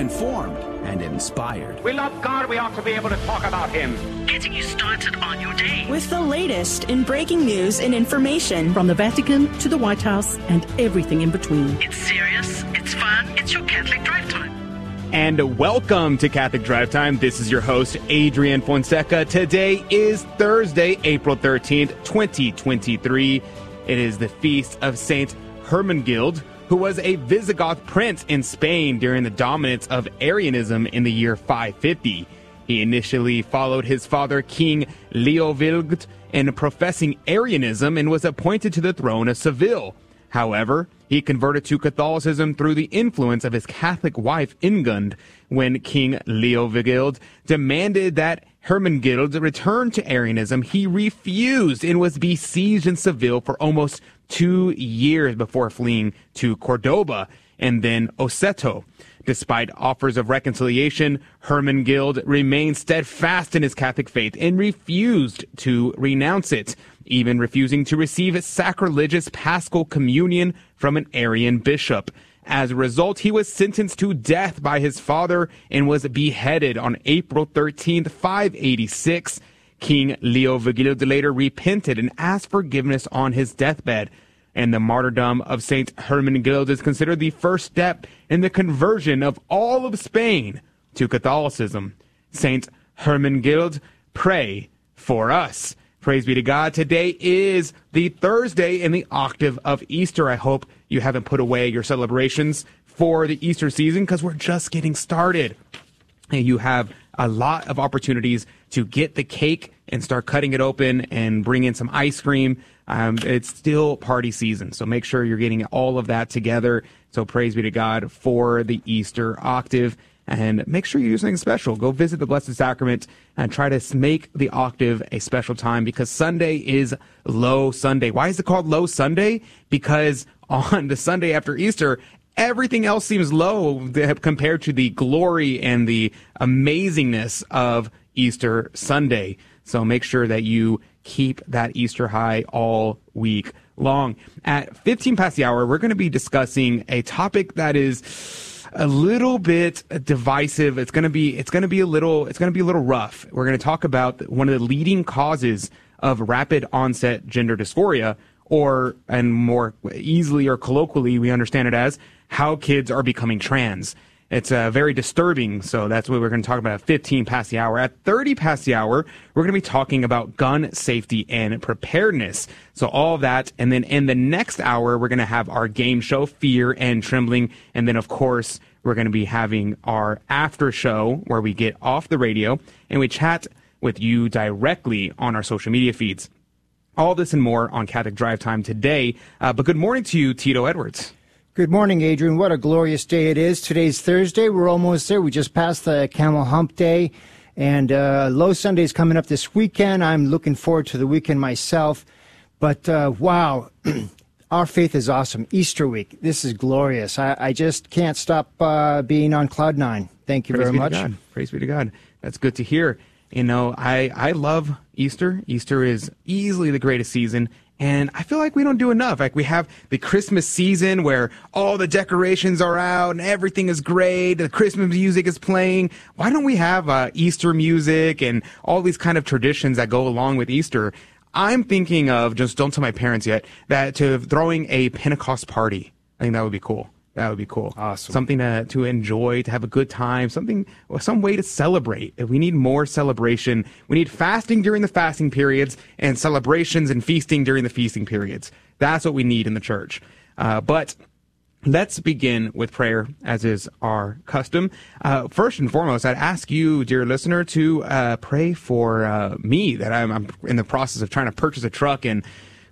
informed and inspired. We love God, we ought to be able to talk about Him. Getting you started on your day. With the latest in breaking news and information. From the Vatican to the White House and everything in between. It's serious, it's fun, it's your Catholic Drive Time. And welcome to Catholic Drive Time. This is your host, Adrian Fonseca. Today is Thursday, April 13th, 2023. It is the feast of Saint Hermenegild, who was a Visigoth prince in Spain during the dominance of Arianism in the year 550. He initially followed his father, King Leovigild, in professing Arianism and was appointed to the throne of Seville. However, he converted to Catholicism through the influence of his Catholic wife Ingund when King Leovigild demanded that Hermenegild return to Arianism. He refused and was besieged in Seville for almost two years before fleeing to Cordoba and then Osseto. Despite offers of reconciliation, Hermenegild remained steadfast in his Catholic faith and refused to renounce it, even refusing to receive sacrilegious paschal communion from an Arian bishop. As a result, he was sentenced to death by his father and was beheaded on April 13, 586. King Leovigild later repented and asked forgiveness on his deathbed. And the martyrdom of Saint Hermenegild is considered the first step in the conversion of all of Spain to Catholicism. Saint Hermenegild, pray for us. Praise be to God. Today is the Thursday in the octave of Easter. I hope you haven't put away your celebrations for the Easter season because we're just getting started. And you have a lot of opportunities to get the cake and start cutting it open and bring in some ice cream. Um, it's still party season, so make sure you're getting all of that together. So praise be to God for the Easter octave. And make sure you do something special. Go visit the Blessed Sacrament and try to make the octave a special time because Sunday is Low Sunday. Why is it called Low Sunday? Because on the Sunday after Easter, everything else seems low compared to the glory and the amazingness of Easter Sunday. So make sure that you keep that Easter high all week long. At 15 past the hour, we're going to be discussing a topic that is a little bit divisive. It's going to be, it's going to be a little, it's going to be a little rough. We're going to talk about one of the leading causes of rapid onset gender dysphoria, or, and more easily or colloquially, we understand it as how kids are becoming trans. It's uh, very disturbing. So that's what we're going to talk about at 15 past the hour. At 30 past the hour, we're going to be talking about gun safety and preparedness. So all that. And then in the next hour, we're going to have our game show, Fear and Trembling. And then, of course, we're going to be having our after show where we get off the radio and we chat with you directly on our social media feeds. All this and more on Catholic Drive Time today. Uh, but good morning to you, Tito Edwards. Good morning, Adrian. What a glorious day it is. Today's Thursday. We're almost there. We just passed the Camel Hump Day, and uh, Low Sunday is coming up this weekend. I'm looking forward to the weekend myself. But uh, wow, our faith is awesome. Easter week. This is glorious. I, I just can't stop uh, being on cloud nine. Thank you Praise very much. God. Praise be to God. That's good to hear. You know, I, I love Easter. Easter is easily the greatest season. And I feel like we don't do enough. Like we have the Christmas season where all the decorations are out and everything is great. The Christmas music is playing. Why don't we have uh, Easter music and all these kind of traditions that go along with Easter? I'm thinking of just don't tell my parents yet that to throwing a Pentecost party. I think that would be cool. That would be cool. Awesome. Something to, to enjoy, to have a good time, something, some way to celebrate. We need more celebration. We need fasting during the fasting periods and celebrations and feasting during the feasting periods. That's what we need in the church. Uh, but let's begin with prayer, as is our custom. Uh, first and foremost, I'd ask you, dear listener, to uh, pray for uh, me that I'm, I'm in the process of trying to purchase a truck and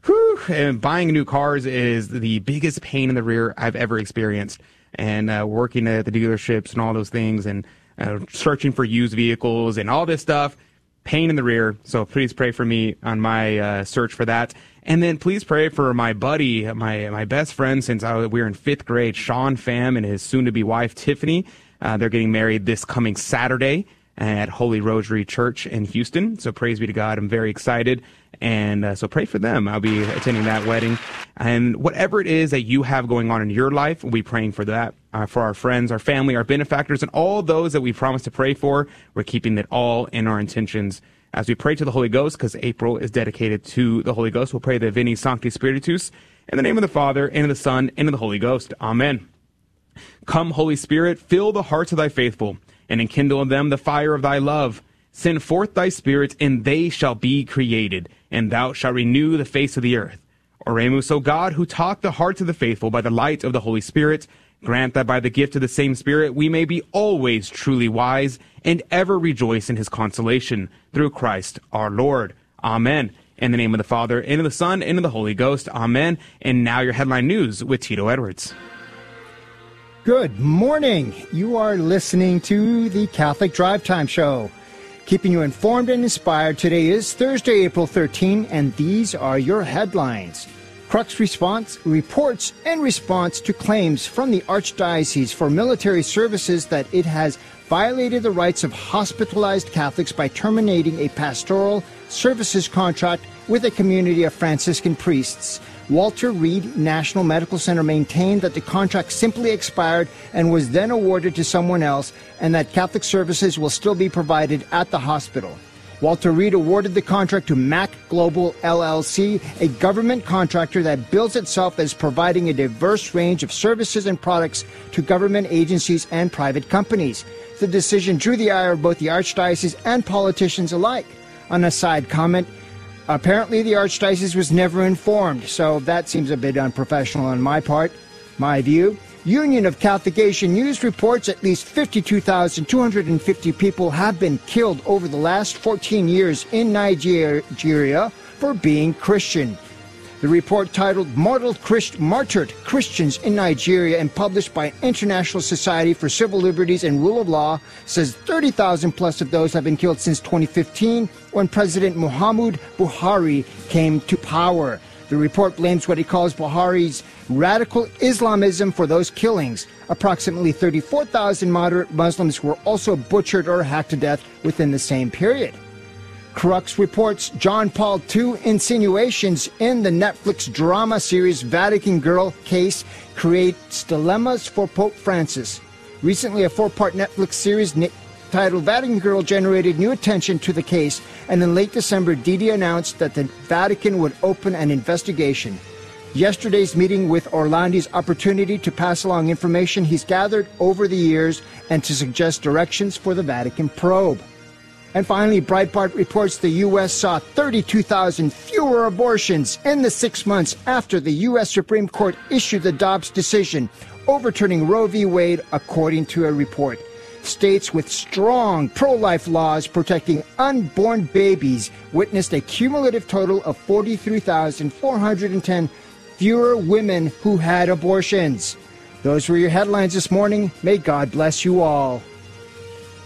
Whew, and buying new cars is the biggest pain in the rear I've ever experienced. And uh, working at the dealerships and all those things, and uh, searching for used vehicles and all this stuff, pain in the rear. So please pray for me on my uh, search for that. And then please pray for my buddy, my my best friend since I, we were in fifth grade, Sean Pham, and his soon-to-be wife Tiffany. Uh, they're getting married this coming Saturday at Holy Rosary Church in Houston. So praise be to God. I'm very excited. And uh, so pray for them. I'll be attending that wedding. And whatever it is that you have going on in your life, we'll be praying for that, uh, for our friends, our family, our benefactors, and all those that we promise to pray for. We're keeping it all in our intentions as we pray to the Holy Ghost, because April is dedicated to the Holy Ghost. We'll pray the Veni Sancte Spiritus in the name of the Father, and of the Son, and of the Holy Ghost. Amen. Come, Holy Spirit, fill the hearts of thy faithful, and enkindle in them the fire of thy love. Send forth thy Spirit, and they shall be created, and thou shalt renew the face of the earth. Oremus, O God, who taught the hearts of the faithful by the light of the Holy Spirit, grant that by the gift of the same Spirit we may be always truly wise, and ever rejoice in his consolation, through Christ our Lord. Amen. In the name of the Father, and of the Son, and of the Holy Ghost. Amen. And now your headline news with Tito Edwards. Good morning. You are listening to the Catholic Drive Time Show. Keeping you informed and inspired, today is Thursday, April 13, and these are your headlines. Crux response reports and response to claims from the Archdiocese for military services that it has violated the rights of hospitalized Catholics by terminating a pastoral services contract with a community of Franciscan priests. Walter Reed National Medical Center maintained that the contract simply expired and was then awarded to someone else, and that Catholic services will still be provided at the hospital. Walter Reed awarded the contract to Mac Global LLC, a government contractor that bills itself as providing a diverse range of services and products to government agencies and private companies. The decision drew the ire of both the Archdiocese and politicians alike. On a side comment, Apparently, the Archdiocese was never informed, so that seems a bit unprofessional on my part. My view. Union of Catholic Asian News reports at least 52,250 people have been killed over the last 14 years in Nigeria for being Christian. The report titled Mortal Christ- Martyred Christians in Nigeria and published by International Society for Civil Liberties and Rule of Law says 30,000 plus of those have been killed since 2015 when President Muhammadu Buhari came to power. The report blames what he calls Buhari's radical Islamism for those killings. Approximately 34,000 moderate Muslims were also butchered or hacked to death within the same period. Crux reports John Paul II insinuations in the Netflix drama series Vatican Girl case creates dilemmas for Pope Francis. Recently, a four part Netflix series titled Vatican Girl generated new attention to the case, and in late December, Diddi announced that the Vatican would open an investigation. Yesterday's meeting with Orlandi's opportunity to pass along information he's gathered over the years and to suggest directions for the Vatican probe. And finally, Breitbart reports the U.S. saw 32,000 fewer abortions in the six months after the U.S. Supreme Court issued the Dobbs decision overturning Roe v. Wade, according to a report. States with strong pro life laws protecting unborn babies witnessed a cumulative total of 43,410 fewer women who had abortions. Those were your headlines this morning. May God bless you all.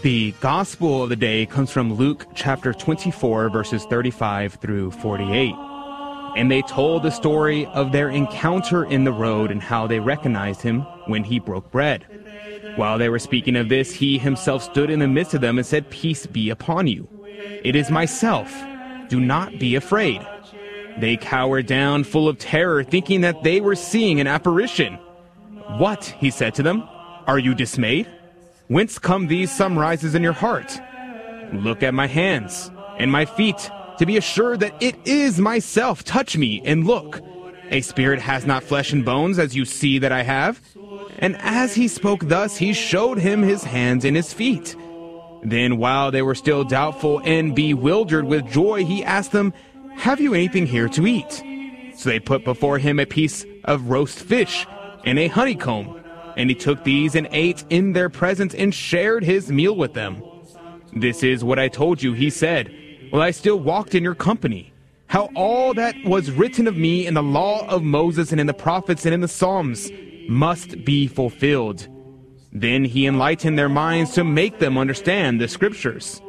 The gospel of the day comes from Luke chapter 24, verses 35 through 48. And they told the story of their encounter in the road and how they recognized him when he broke bread. While they were speaking of this, he himself stood in the midst of them and said, Peace be upon you. It is myself. Do not be afraid. They cowered down, full of terror, thinking that they were seeing an apparition. What, he said to them, are you dismayed? Whence come these sunrises in your heart? Look at my hands and my feet to be assured that it is myself. Touch me and look. A spirit has not flesh and bones as you see that I have. And as he spoke thus, he showed him his hands and his feet. Then, while they were still doubtful and bewildered with joy, he asked them, Have you anything here to eat? So they put before him a piece of roast fish and a honeycomb. And he took these and ate in their presence and shared his meal with them. This is what I told you, he said, while I still walked in your company. How all that was written of me in the law of Moses and in the prophets and in the Psalms must be fulfilled. Then he enlightened their minds to make them understand the scriptures.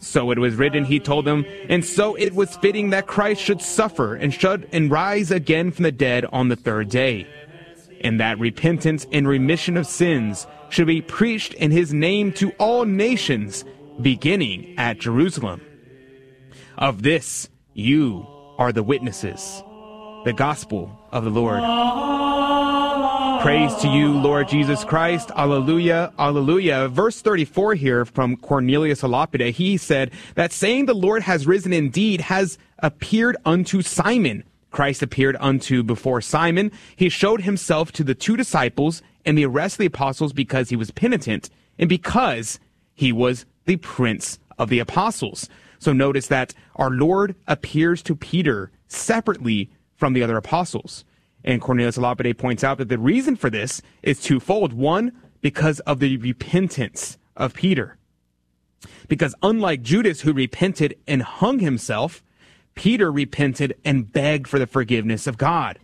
So it was written, he told them, and so it was fitting that Christ should suffer and should and rise again from the dead on the third day and that repentance and remission of sins should be preached in his name to all nations, beginning at Jerusalem. Of this you are the witnesses. The gospel of the Lord. Praise to you, Lord Jesus Christ. Alleluia, alleluia. Verse 34 here from Cornelius a Lapide, he said, That saying the Lord has risen indeed has appeared unto Simon. Christ appeared unto before Simon. He showed himself to the two disciples and the rest of the apostles because he was penitent and because he was the prince of the apostles. So notice that our Lord appears to Peter separately from the other apostles. And Cornelius Lapide points out that the reason for this is twofold. One, because of the repentance of Peter. Because unlike Judas, who repented and hung himself, Peter repented and begged for the forgiveness of God.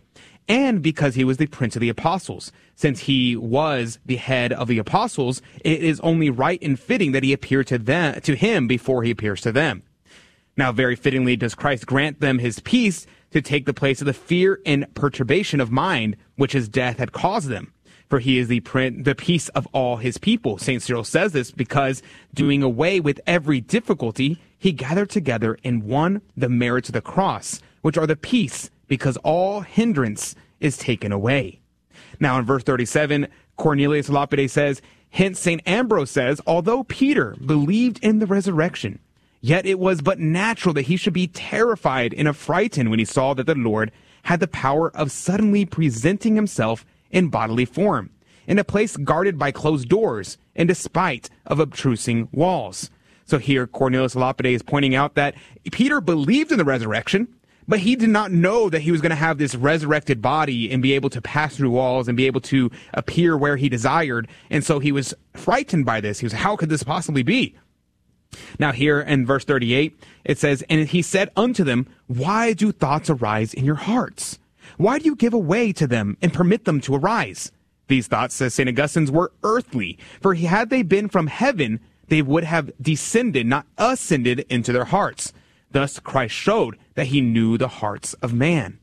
And because he was the prince of the apostles. Since he was the head of the apostles, it is only right and fitting that he appear to them, to him before he appears to them. Now, very fittingly does Christ grant them his peace to take the place of the fear and perturbation of mind which his death had caused them. For he is the, print, the peace of all his people. St. Cyril says this because doing away with every difficulty, he gathered together in one the merits of the cross, which are the peace, because all hindrance is taken away. Now in verse 37, Cornelius Lapide says, Hence St. Ambrose says, although Peter believed in the resurrection, Yet it was but natural that he should be terrified and affrighted when he saw that the Lord had the power of suddenly presenting himself in bodily form, in a place guarded by closed doors, and despite of obtrusing walls. So here Cornelius Lapide is pointing out that Peter believed in the resurrection, but he did not know that he was going to have this resurrected body and be able to pass through walls and be able to appear where he desired. And so he was frightened by this. He was, how could this possibly be? Now, here in verse 38, it says, And he said unto them, Why do thoughts arise in your hearts? Why do you give way to them and permit them to arise? These thoughts, says St. Augustine, were earthly, for had they been from heaven, they would have descended, not ascended, into their hearts. Thus Christ showed that he knew the hearts of man.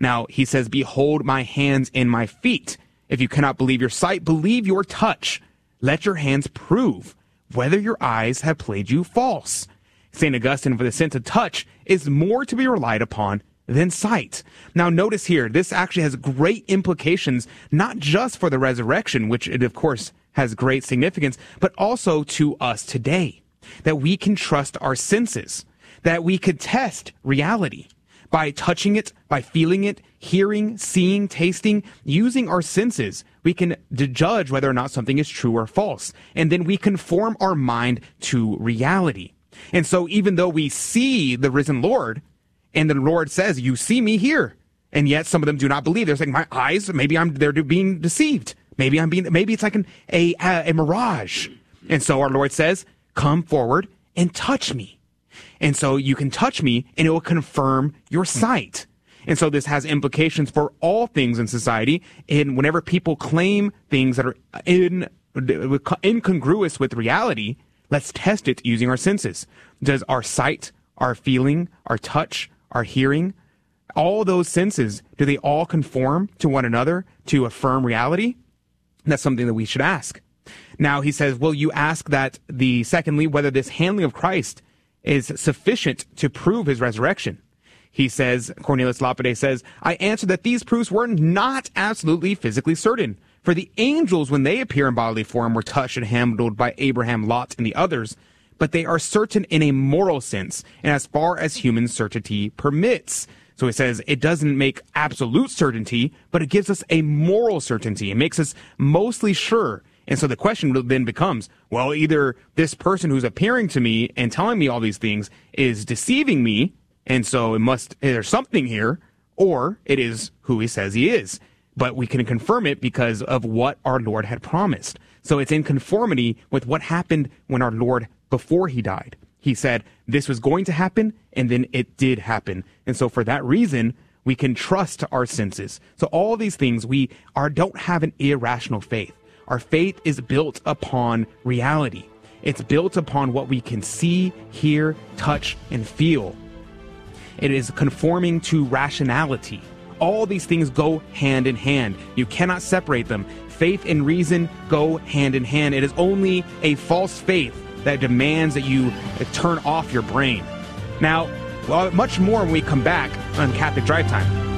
Now, he says, Behold my hands and my feet. If you cannot believe your sight, believe your touch. Let your hands prove whether your eyes have played you false. St. Augustine, for the sense of touch, is more to be relied upon than sight. Now, notice here, this actually has great implications, not just for the resurrection, which it, of course, has great significance, but also to us today. That we can trust our senses, that we could test reality by touching it, by feeling it, hearing, seeing, tasting, using our senses, we can judge whether or not something is true or false. And then we conform our mind to reality. And so even though we see the risen Lord, and the Lord says, you see me here, and yet some of them do not believe. They're saying, my eyes, maybe I'm, they're being deceived. Maybe I'm being, maybe it's like an, a, a, a mirage. And so our Lord says, come forward and touch me. And so you can touch me and it will confirm your sight. And so this has implications for all things in society. And whenever people claim things that are in, incongruous with reality, let's test it using our senses. Does our sight, our feeling, our touch, our hearing, all those senses, do they all conform to one another to affirm reality? That's something that we should ask. Now he says, will you ask that the secondly, whether this handling of Christ is sufficient to prove his resurrection? He says, Cornelius Lapide says, I answer that these proofs were not absolutely physically certain. For the angels, when they appear in bodily form, were touched and handled by Abraham, Lot, and the others, but they are certain in a moral sense, and as far as human certainty permits. So it says it doesn't make absolute certainty, but it gives us a moral certainty. It makes us mostly sure. And so the question then becomes, well, either this person who's appearing to me and telling me all these things is deceiving me, and so it must, there's something here, or it is who he says he is. But we can confirm it because of what our Lord had promised. So it's in conformity with what happened when our Lord, before he died, he said this was going to happen, and then it did happen. And so for that reason, we can trust our senses. So all these things, we are, don't have an irrational faith. Our faith is built upon reality. It's built upon what we can see, hear, touch, and feel. It is conforming to rationality. All these things go hand in hand. You cannot separate them. Faith and reason go hand in hand. It is only a false faith that demands that you turn off your brain. Now, much more when we come back on Catholic Drive Time.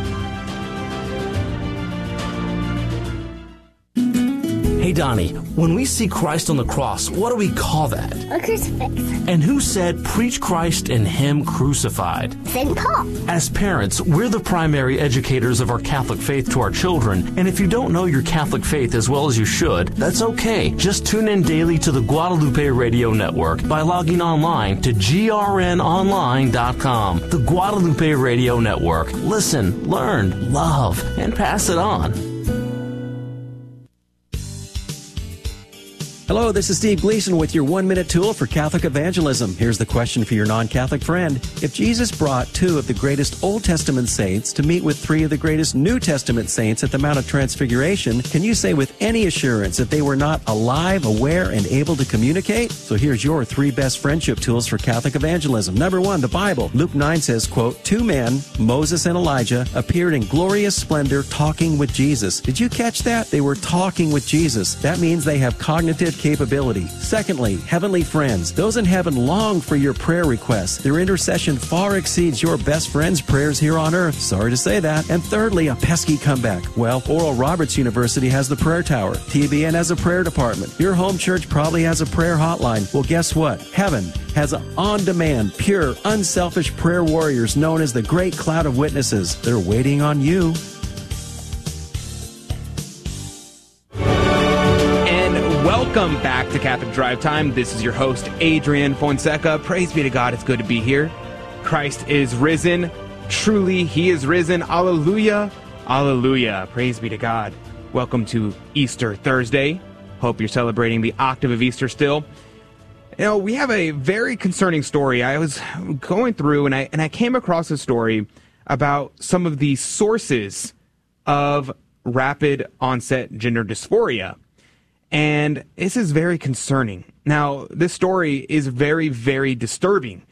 Hey, Donnie, when we see Christ on the cross, what do we call that? A crucifix. And who said, preach Christ and Him crucified? St. Paul. As parents, we're the primary educators of our Catholic faith to our children, and if you don't know your Catholic faith as well as you should, that's okay. Just tune in daily to the Guadalupe Radio Network by logging online to grnonline.com. The Guadalupe Radio Network. Listen, learn, love, and pass it on. Hello, this is Steve Gleason with your one minute tool for Catholic evangelism. Here's the question for your non Catholic friend. If Jesus brought two of the greatest Old Testament saints to meet with three of the greatest New Testament saints at the Mount of Transfiguration, can you say with any assurance that they were not alive, aware, and able to communicate? So here's your three best friendship tools for Catholic evangelism. Number one, the Bible. Luke 9 says, quote, Two men, Moses and Elijah, appeared in glorious splendor talking with Jesus. Did you catch that? They were talking with Jesus. That means they have cognitive capability. Secondly, heavenly friends. Those in heaven long for your prayer requests. Their intercession far exceeds your best friend's prayers here on earth. Sorry to say that. And thirdly, a pesky comeback. Well, Oral Roberts University has the prayer tower. TBN has a prayer department. Your home church probably has a prayer hotline. Well, guess what? Heaven has on demand, pure, unselfish prayer warriors known as the Great Cloud of Witnesses. They're waiting on you. Welcome back to Catholic Drive Time. This is your host, Adrian Fonseca. Praise be to God, it's good to be here. Christ is risen. Truly, He is risen. Alleluia. Alleluia. Praise be to God. Welcome to Easter Thursday. Hope you're celebrating the octave of Easter still. You know, we have a very concerning story. I was going through and I and I came across a story about some of the sources of rapid onset gender dysphoria. And this is very concerning. Now, this story is very, very disturbing.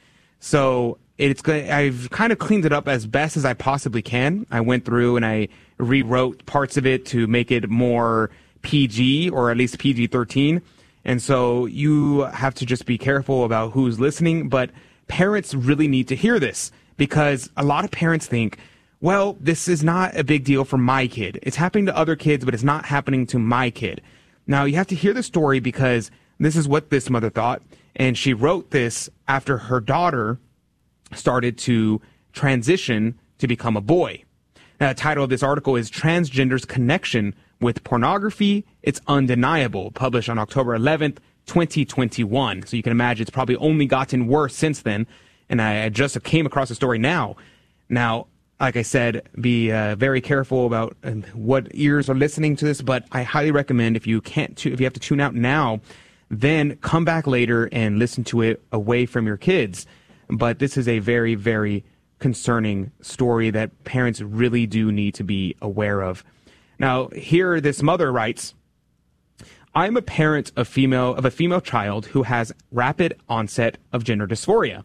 So it's. I've kind of cleaned it up as best as I possibly can. I went through and I rewrote parts of it to make it more PG or at least PG 13. And so you have to just be careful about who's listening. But parents really need to hear this because a lot of parents think, well, this is not a big deal for my kid. It's happening to other kids, but it's not happening to my kid. Now, you have to hear the story because this is what this mother thought. And she wrote this after her daughter started to transition to become a boy. Now, the title of this article is Transgender's Connection with Pornography. It's Undeniable, published on October 11th, 2021. So you can imagine it's probably only gotten worse since then. And I just came across the story now. Now, like I said, be uh, very careful about um, what ears are listening to this. But I highly recommend if you can't, tu- if you have to tune out now, then come back later and listen to it away from your kids. But this is a very, very concerning story that parents really do need to be aware of. Now, here this mother writes, I'm a parent of female of a female child who has rapid onset of gender dysphoria.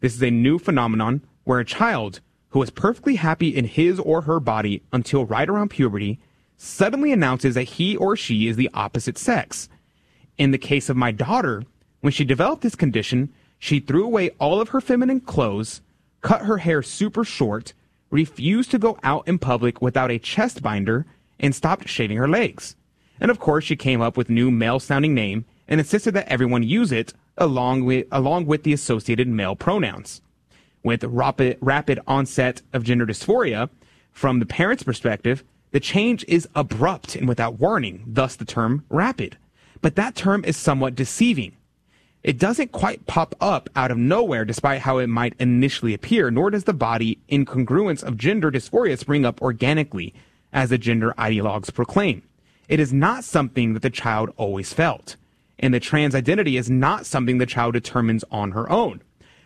This is a new phenomenon where a child who was perfectly happy in his or her body until right around puberty suddenly announces that he or she is the opposite sex. In the case of my daughter, when she developed this condition, she threw away all of her feminine clothes, cut her hair super short, refused to go out in public without a chest binder, and stopped shaving her legs. And of course, she came up with new male sounding name and insisted that everyone use it along with, along with the associated male pronouns with rapid, rapid onset of gender dysphoria, from the parent's perspective, the change is abrupt and without warning, thus the term rapid. But that term is somewhat deceiving. It doesn't quite pop up out of nowhere despite how it might initially appear, nor does the body incongruence of gender dysphoria spring up organically, as the gender ideologues proclaim. It is not something that the child always felt. And the trans identity is not something the child determines on her own.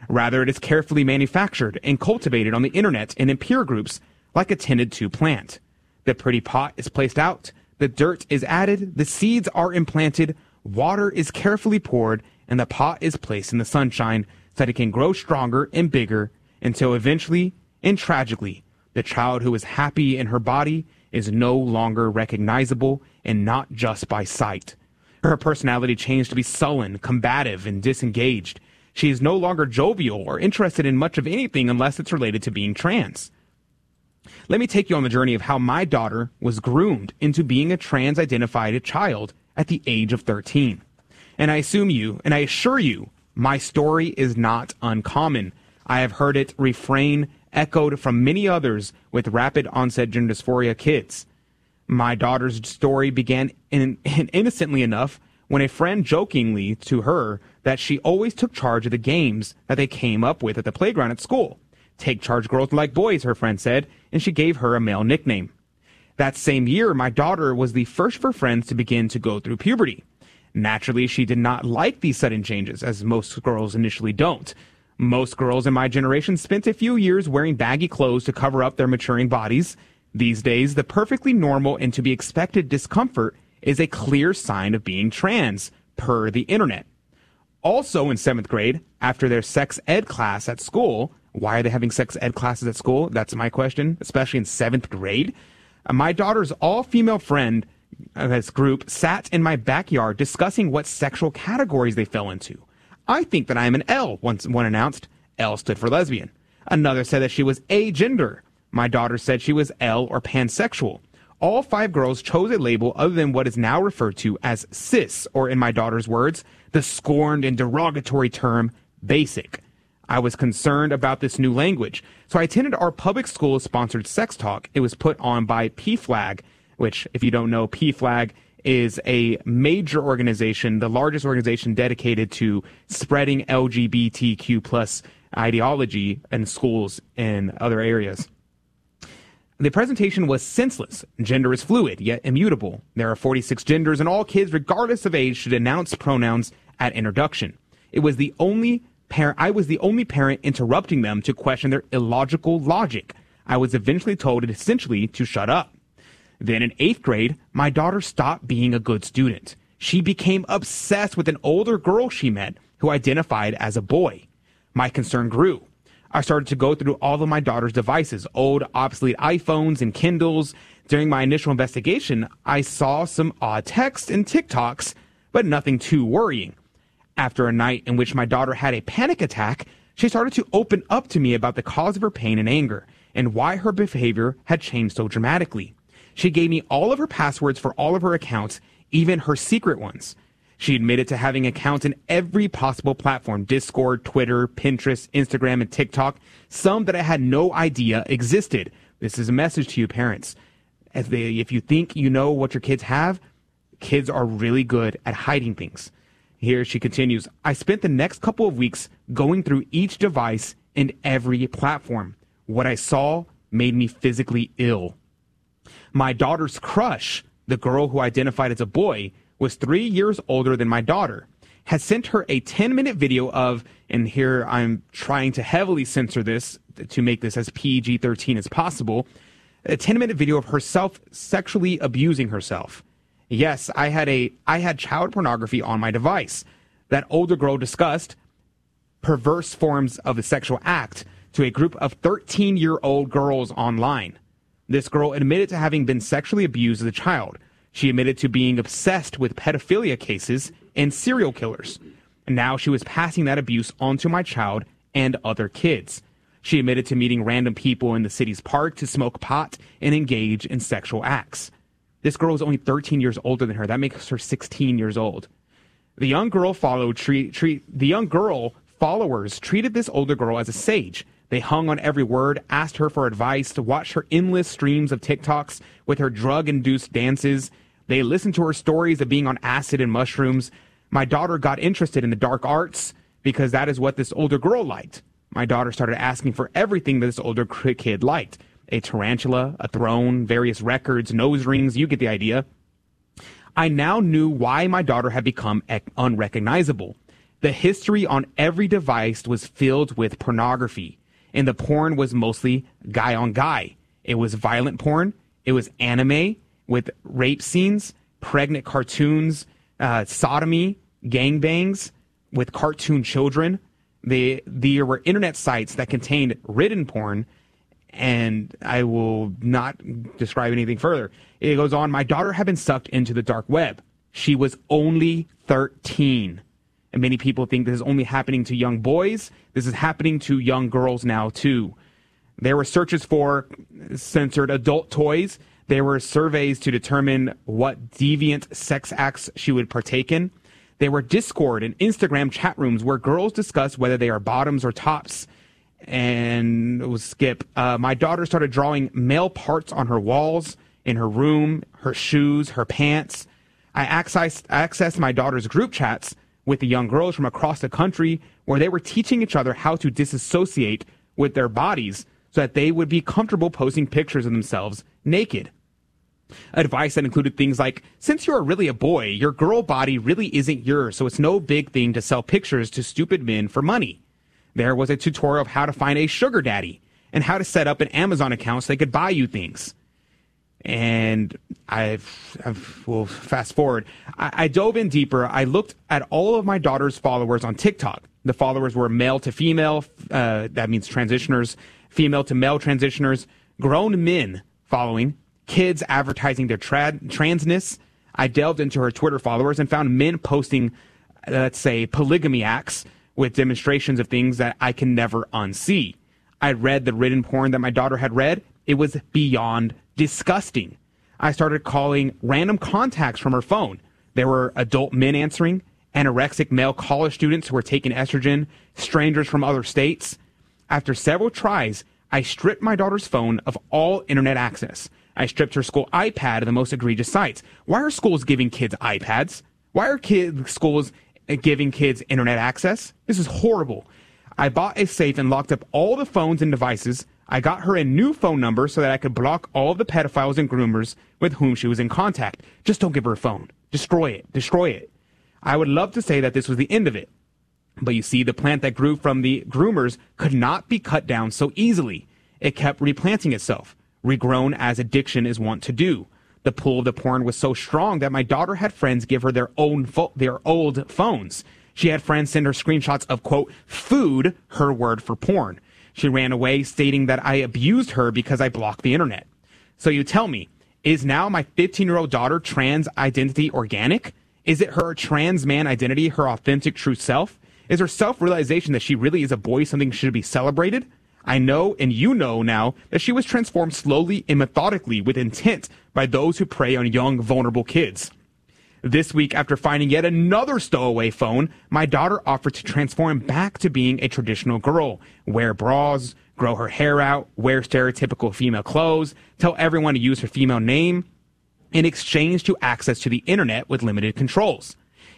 Rather, it is carefully manufactured and cultivated on the internet and in peer groups like a tended to plant. The pretty pot is placed out, the dirt is added, the seeds are implanted, water is carefully poured, and the pot is placed in the sunshine so that it can grow stronger and bigger until eventually and tragically, the child who is happy in her body is no longer recognizable and not just by sight. Her personality changed to be sullen, combative, and disengaged. She is no longer jovial or interested in much of anything unless it's related to being trans. Let me take you on the journey of how my daughter was groomed into being a trans identified child at the age of 13. And I assume you, and I assure you, my story is not uncommon. I have heard it refrain echoed from many others with rapid onset gender dysphoria kids. My daughter's story began in, in innocently enough when a friend jokingly to her that she always took charge of the games that they came up with at the playground at school. Take charge girls like boys, her friend said, and she gave her a male nickname. That same year, my daughter was the first of her friends to begin to go through puberty. Naturally, she did not like these sudden changes, as most girls initially don't. Most girls in my generation spent a few years wearing baggy clothes to cover up their maturing bodies. These days, the perfectly normal and to be expected discomfort is a clear sign of being trans, per the internet. Also in seventh grade, after their sex ed class at school, why are they having sex ed classes at school? That's my question, especially in seventh grade. Uh, my daughter's all female friend, uh, this group, sat in my backyard discussing what sexual categories they fell into. I think that I am an L, one, one announced. L stood for lesbian. Another said that she was agender. My daughter said she was L or pansexual. All five girls chose a label other than what is now referred to as cis, or in my daughter's words, the scorned and derogatory term basic. I was concerned about this new language, so I attended our public school sponsored sex talk. It was put on by PFLAG, which, if you don't know, PFLAG is a major organization, the largest organization dedicated to spreading LGBTQ plus ideology in schools and other areas. The presentation was senseless. Gender is fluid, yet immutable. There are 46 genders, and all kids, regardless of age, should announce pronouns at introduction. It was the only parent, I was the only parent interrupting them to question their illogical logic. I was eventually told essentially to shut up. Then in eighth grade, my daughter stopped being a good student. She became obsessed with an older girl she met who identified as a boy. My concern grew. I started to go through all of my daughter's devices, old obsolete iPhones and Kindles. During my initial investigation, I saw some odd texts and TikToks, but nothing too worrying. After a night in which my daughter had a panic attack, she started to open up to me about the cause of her pain and anger and why her behavior had changed so dramatically. She gave me all of her passwords for all of her accounts, even her secret ones. She admitted to having accounts in every possible platform Discord, Twitter, Pinterest, Instagram, and TikTok, some that I had no idea existed. This is a message to you, parents. As they, if you think you know what your kids have, kids are really good at hiding things. Here she continues I spent the next couple of weeks going through each device and every platform. What I saw made me physically ill. My daughter's crush, the girl who identified as a boy, was three years older than my daughter, had sent her a 10 minute video of, and here I'm trying to heavily censor this to make this as PG 13 as possible, a 10 minute video of herself sexually abusing herself. Yes, I had a, I had child pornography on my device. That older girl discussed perverse forms of the sexual act to a group of 13 year old girls online. This girl admitted to having been sexually abused as a child. She admitted to being obsessed with pedophilia cases and serial killers. And now she was passing that abuse onto my child and other kids. She admitted to meeting random people in the city's park to smoke pot and engage in sexual acts. This girl is only 13 years older than her. That makes her 16 years old. The young girl followed treat, treat the young girl followers treated this older girl as a sage. They hung on every word, asked her for advice, to watch her endless streams of TikToks with her drug induced dances, they listened to her stories of being on acid and mushrooms. My daughter got interested in the dark arts because that is what this older girl liked. My daughter started asking for everything that this older kid liked a tarantula, a throne, various records, nose rings, you get the idea. I now knew why my daughter had become unrecognizable. The history on every device was filled with pornography, and the porn was mostly guy on guy. It was violent porn, it was anime, with rape scenes, pregnant cartoons, uh, sodomy, gangbangs with cartoon children. They, there were internet sites that contained written porn, and I will not describe anything further. It goes on, my daughter had been sucked into the dark web. She was only 13. And many people think this is only happening to young boys. This is happening to young girls now, too. There were searches for censored adult toys. There were surveys to determine what deviant sex acts she would partake in. There were Discord and Instagram chat rooms where girls discuss whether they are bottoms or tops. And was skip. Uh, my daughter started drawing male parts on her walls, in her room, her shoes, her pants. I accessed, accessed my daughter's group chats with the young girls from across the country where they were teaching each other how to disassociate with their bodies so that they would be comfortable posting pictures of themselves naked. Advice that included things like, since you're really a boy, your girl body really isn't yours, so it's no big thing to sell pictures to stupid men for money. There was a tutorial of how to find a sugar daddy and how to set up an Amazon account so they could buy you things. And I've, I've well, fast forward. I, I dove in deeper. I looked at all of my daughter's followers on TikTok. The followers were male to female. Uh, that means transitioners, female to male transitioners, grown men following, kids advertising their tra- transness. I delved into her Twitter followers and found men posting, uh, let's say, polygamy acts with demonstrations of things that I can never unsee. I read the written porn that my daughter had read. It was beyond disgusting. I started calling random contacts from her phone. There were adult men answering, anorexic male college students who were taking estrogen, strangers from other states. After several tries, I stripped my daughter's phone of all internet access. I stripped her school iPad of the most egregious sites. Why are schools giving kids iPads? Why are kids, schools giving kids internet access? This is horrible. I bought a safe and locked up all the phones and devices. I got her a new phone number so that I could block all the pedophiles and groomers with whom she was in contact. Just don't give her a phone. Destroy it. Destroy it. I would love to say that this was the end of it. But you see, the plant that grew from the groomers could not be cut down so easily. It kept replanting itself, regrown as addiction is wont to do. The pull of the porn was so strong that my daughter had friends give her their own fo- their old phones. She had friends send her screenshots of quote food, her word for porn. She ran away stating that I abused her because I blocked the internet. So you tell me, is now my 15 year old daughter trans identity organic? Is it her trans man identity, her authentic true self? Is her self realization that she really is a boy something should be celebrated? I know and you know now that she was transformed slowly and methodically with intent by those who prey on young, vulnerable kids. This week, after finding yet another stowaway phone, my daughter offered to transform back to being a traditional girl, wear bras, grow her hair out, wear stereotypical female clothes, tell everyone to use her female name, in exchange to access to the internet with limited controls.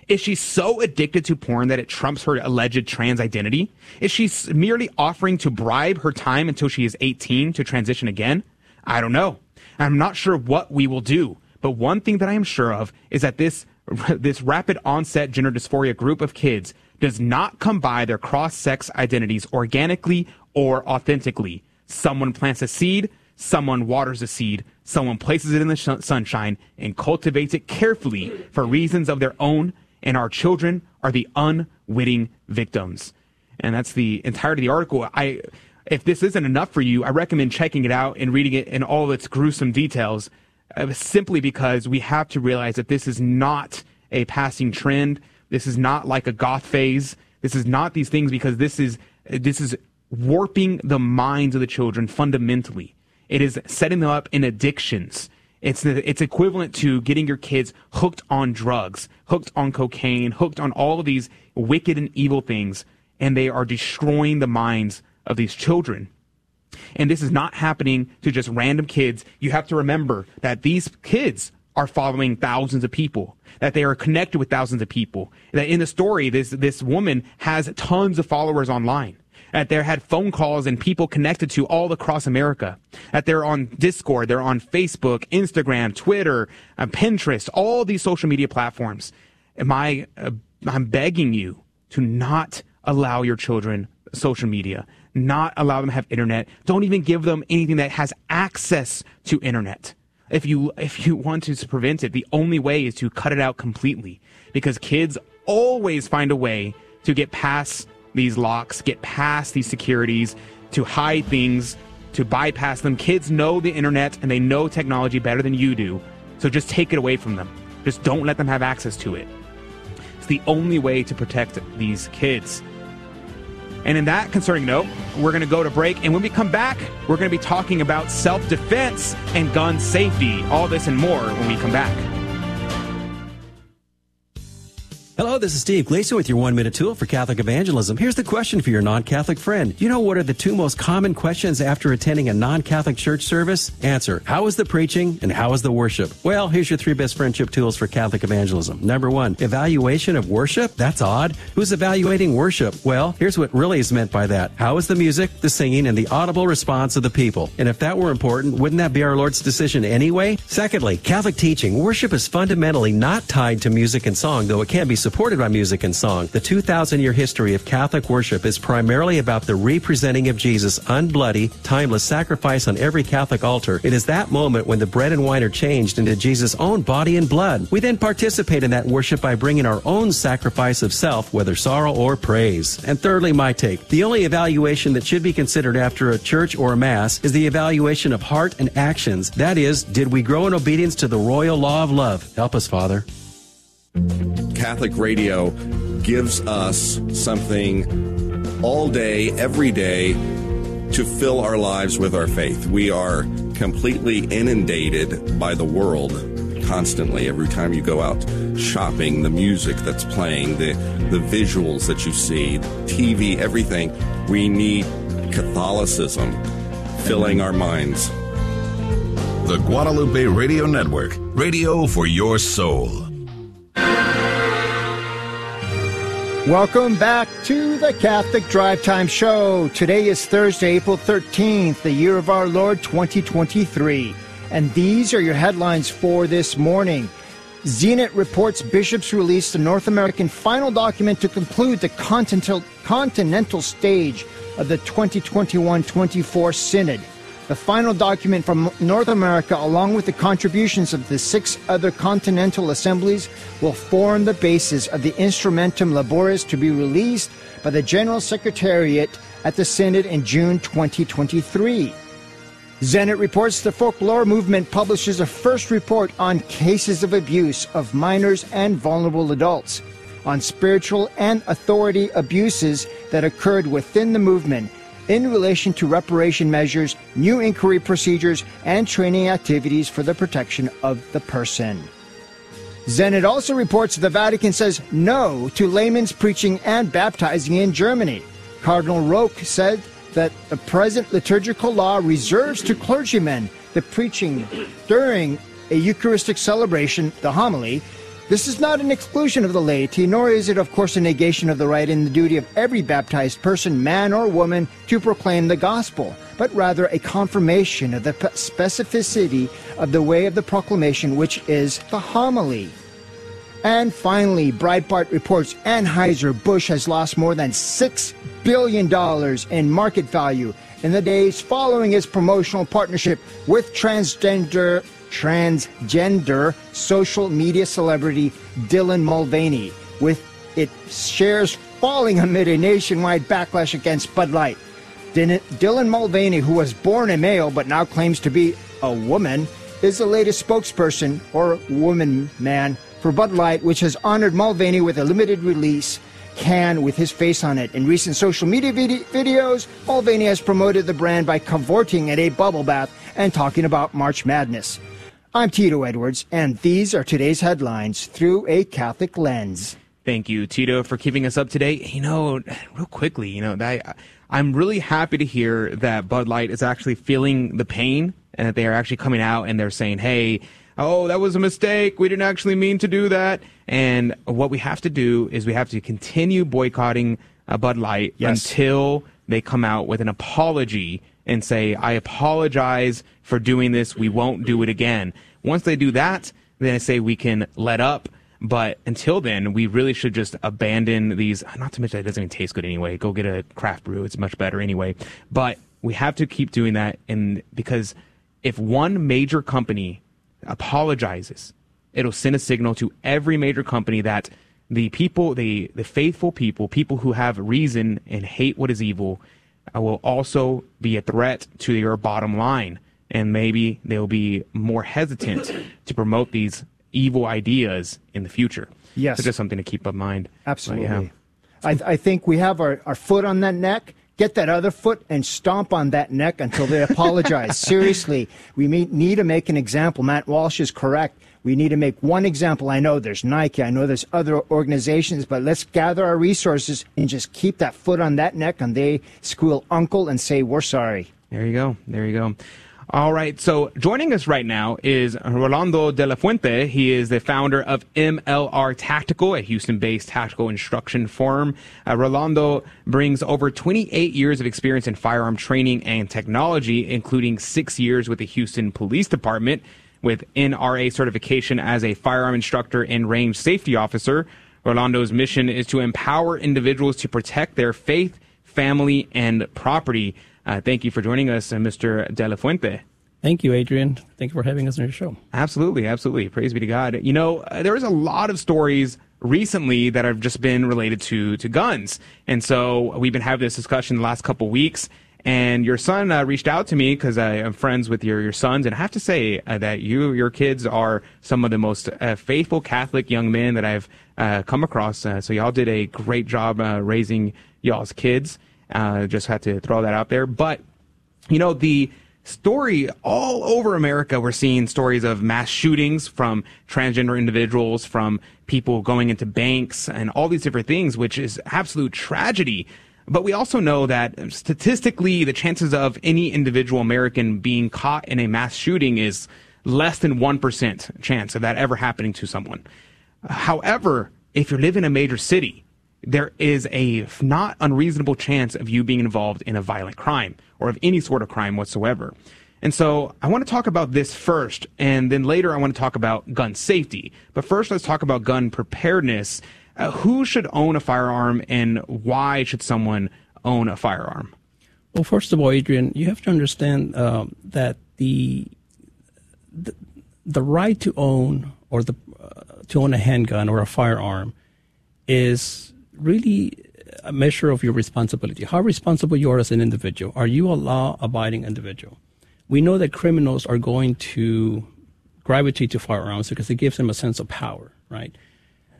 Is she so addicted to porn that it trumps her alleged trans identity? Is she merely offering to bribe her time until she is 18 to transition again? I don't know. I'm not sure what we will do. But one thing that I am sure of is that this this rapid onset gender dysphoria group of kids does not come by their cross-sex identities organically or authentically. Someone plants a seed, someone waters a seed, someone places it in the sh- sunshine and cultivates it carefully for reasons of their own, and our children are the unwitting victims. And that's the entirety of the article. I if this isn't enough for you, I recommend checking it out and reading it in all its gruesome details uh, simply because we have to realize that this is not a passing trend. This is not like a goth phase. This is not these things because this is this is warping the minds of the children fundamentally. It is setting them up in addictions. It's it's equivalent to getting your kids hooked on drugs, hooked on cocaine, hooked on all of these wicked and evil things, and they are destroying the minds of these children. And this is not happening to just random kids. You have to remember that these kids are following thousands of people, that they are connected with thousands of people. That in the story, this, this woman has tons of followers online. That they had phone calls and people connected to all across America. That they're on Discord, they're on Facebook, Instagram, Twitter, uh, Pinterest, all these social media platforms. Am I, uh, I'm begging you to not allow your children social media not allow them to have internet. Don't even give them anything that has access to internet. If you, if you want to prevent it, the only way is to cut it out completely because kids always find a way to get past these locks, get past these securities, to hide things, to bypass them. Kids know the internet and they know technology better than you do. So just take it away from them. Just don't let them have access to it. It's the only way to protect these kids. And in that concerning note, we're going to go to break. And when we come back, we're going to be talking about self defense and gun safety. All this and more when we come back. Hello, this is Steve Gleason with your one minute tool for Catholic evangelism. Here's the question for your non Catholic friend. You know what are the two most common questions after attending a non Catholic church service? Answer How was the preaching and how was the worship? Well, here's your three best friendship tools for Catholic evangelism. Number one, evaluation of worship? That's odd. Who's evaluating worship? Well, here's what really is meant by that. How is the music, the singing, and the audible response of the people? And if that were important, wouldn't that be our Lord's decision anyway? Secondly, Catholic teaching. Worship is fundamentally not tied to music and song, though it can be supported by music and song. The 2,000 year history of Catholic worship is primarily about the representing of Jesus' unbloody, timeless sacrifice on every Catholic altar. It is that moment when the bread and wine are changed into Jesus' own body and blood. We then participate in that worship by bringing our own sacrifice of self, whether sorrow or praise. And thirdly, my take. The only evaluation that should be considered after a church or a mass is the evaluation of heart and actions. That is, did we grow in obedience to the royal law of love? Help us, Father. Catholic radio gives us something all day, every day to fill our lives with our faith. We are completely inundated by the world constantly. Every time you go out shopping, the music that's playing, the, the visuals that you see, TV, everything. We need Catholicism filling our minds. The Guadalupe Radio Network, radio for your soul. Welcome back to the Catholic Drive Time Show. Today is Thursday, April 13th, the year of our Lord 2023. And these are your headlines for this morning. Zenit reports bishops released the North American final document to conclude the continental, continental stage of the 2021 24 Synod. The final document from North America, along with the contributions of the six other continental assemblies, will form the basis of the Instrumentum Laboris to be released by the General Secretariat at the Synod in June 2023. Zenit reports the Focolare movement publishes a first report on cases of abuse of minors and vulnerable adults, on spiritual and authority abuses that occurred within the movement in relation to reparation measures, new inquiry procedures, and training activities for the protection of the person. Zenit also reports the Vatican says no to laymen's preaching and baptizing in Germany. Cardinal Roche said that the present liturgical law reserves to clergymen the preaching during a Eucharistic celebration, the homily, this is not an exclusion of the laity, nor is it, of course, a negation of the right and the duty of every baptized person, man or woman, to proclaim the gospel, but rather a confirmation of the specificity of the way of the proclamation, which is the homily. And finally, Breitbart reports Anheuser-Busch has lost more than $6 billion in market value in the days following its promotional partnership with transgender transgender social media celebrity Dylan Mulvaney, with its shares falling amid a nationwide backlash against Bud Light. Dylan Mulvaney, who was born a male but now claims to be a woman, is the latest spokesperson or woman man for Bud Light, which has honored Mulvaney with a limited release can with his face on it. In recent social media vid- videos, Mulvaney has promoted the brand by cavorting at a bubble bath and talking about March Madness. I'm Tito Edwards, and these are today's headlines through a Catholic lens. Thank you, Tito, for keeping us up to date. You know, real quickly, you know, I, I'm really happy to hear that Bud Light is actually feeling the pain and that they are actually coming out and they're saying, hey, oh, that was a mistake. We didn't actually mean to do that. And what we have to do is we have to continue boycotting uh, Bud Light yes. until they come out with an apology and say, I apologize for doing this. We won't do it again. Once they do that, then I say we can let up. But until then, we really should just abandon these. Not to mention, it doesn't even taste good anyway. Go get a craft brew; it's much better anyway. But we have to keep doing that, and because if one major company apologizes, it'll send a signal to every major company that the people, the the faithful people, people who have reason and hate what is evil, will also be a threat to your bottom line and maybe they'll be more hesitant to promote these evil ideas in the future. Yes. So just something to keep in mind. But, Absolutely. yeah. I, I think we have our, our foot on that neck. Get that other foot and stomp on that neck until they apologize. Seriously, we need to make an example. Matt Walsh is correct. We need to make one example. I know there's Nike, I know there's other organizations, but let's gather our resources and just keep that foot on that neck and they squeal uncle and say, We're sorry. There you go. There you go. All right. So joining us right now is Rolando De La Fuente. He is the founder of MLR Tactical, a Houston-based tactical instruction firm. Uh, Rolando brings over 28 years of experience in firearm training and technology, including six years with the Houston Police Department with NRA certification as a firearm instructor and range safety officer. Rolando's mission is to empower individuals to protect their faith, family, and property. Uh, thank you for joining us, uh, Mr. De La Fuente. Thank you, Adrian. Thank you for having us on your show. Absolutely, absolutely. Praise be to God. You know, uh, there is a lot of stories recently that have just been related to to guns, and so we've been having this discussion the last couple weeks. And your son uh, reached out to me because I am friends with your, your sons, and I have to say uh, that you your kids are some of the most uh, faithful Catholic young men that I've uh, come across. Uh, so y'all did a great job uh, raising y'all's kids. just had to throw that out there. But you know the story all over America. We're seeing stories of mass shootings from transgender individuals, from people going into banks, and all these different things, which is absolute tragedy. But we also know that statistically, the chances of any individual American being caught in a mass shooting is less than 1% chance of that ever happening to someone. However, if you live in a major city, there is a not unreasonable chance of you being involved in a violent crime or of any sort of crime whatsoever. And so I want to talk about this first, and then later I want to talk about gun safety. But first, let's talk about gun preparedness. Uh, who should own a firearm, and why should someone own a firearm? Well, first of all, Adrian, you have to understand um, that the, the the right to own or the uh, to own a handgun or a firearm is really a measure of your responsibility. How responsible you are as an individual. Are you a law abiding individual? We know that criminals are going to gravitate to firearms because it gives them a sense of power, right?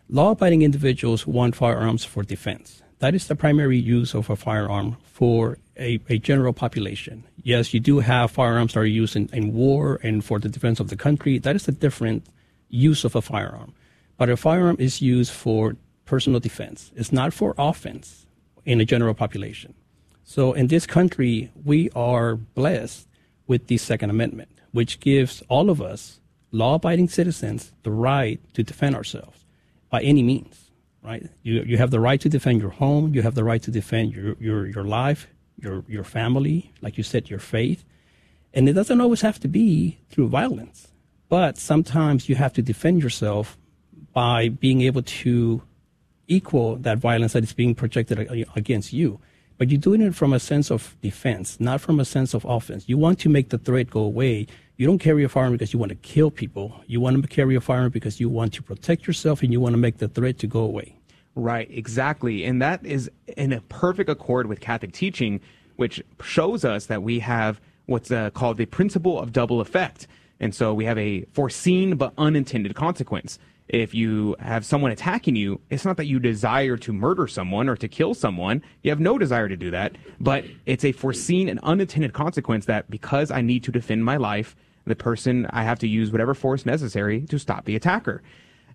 Law abiding individuals want firearms for defense. That is the primary use of a firearm for a, a general population. Yes, you do have firearms that are used in, in war and for the defense of the country. That is a different use of a firearm. But a firearm is used for personal defense. It's not for offense in a general population. So in this country, we are blessed with the Second Amendment, which gives all of us, law abiding citizens, the right to defend ourselves by any means, right? You, you have the right to defend your home, you have the right to defend your, your, your life, your, your family, like you said, your faith. And it doesn't always have to be through violence, but sometimes you have to defend yourself by being able to equal that violence that is being projected against you. But you're doing it from a sense of defense, not from a sense of offense. You want to make the threat go away. You don't carry a firearm because you want to kill people. You want to carry a firearm because you want to protect yourself and you want to make the threat to go away. Right, exactly. And that is in a perfect accord with Catholic teaching, which shows us that we have what's uh, called the principle of double effect. And so we have a foreseen but unintended consequence if you have someone attacking you, it's not that you desire to murder someone or to kill someone. You have no desire to do that, but it's a foreseen and unintended consequence that because I need to defend my life, the person, I have to use whatever force necessary to stop the attacker.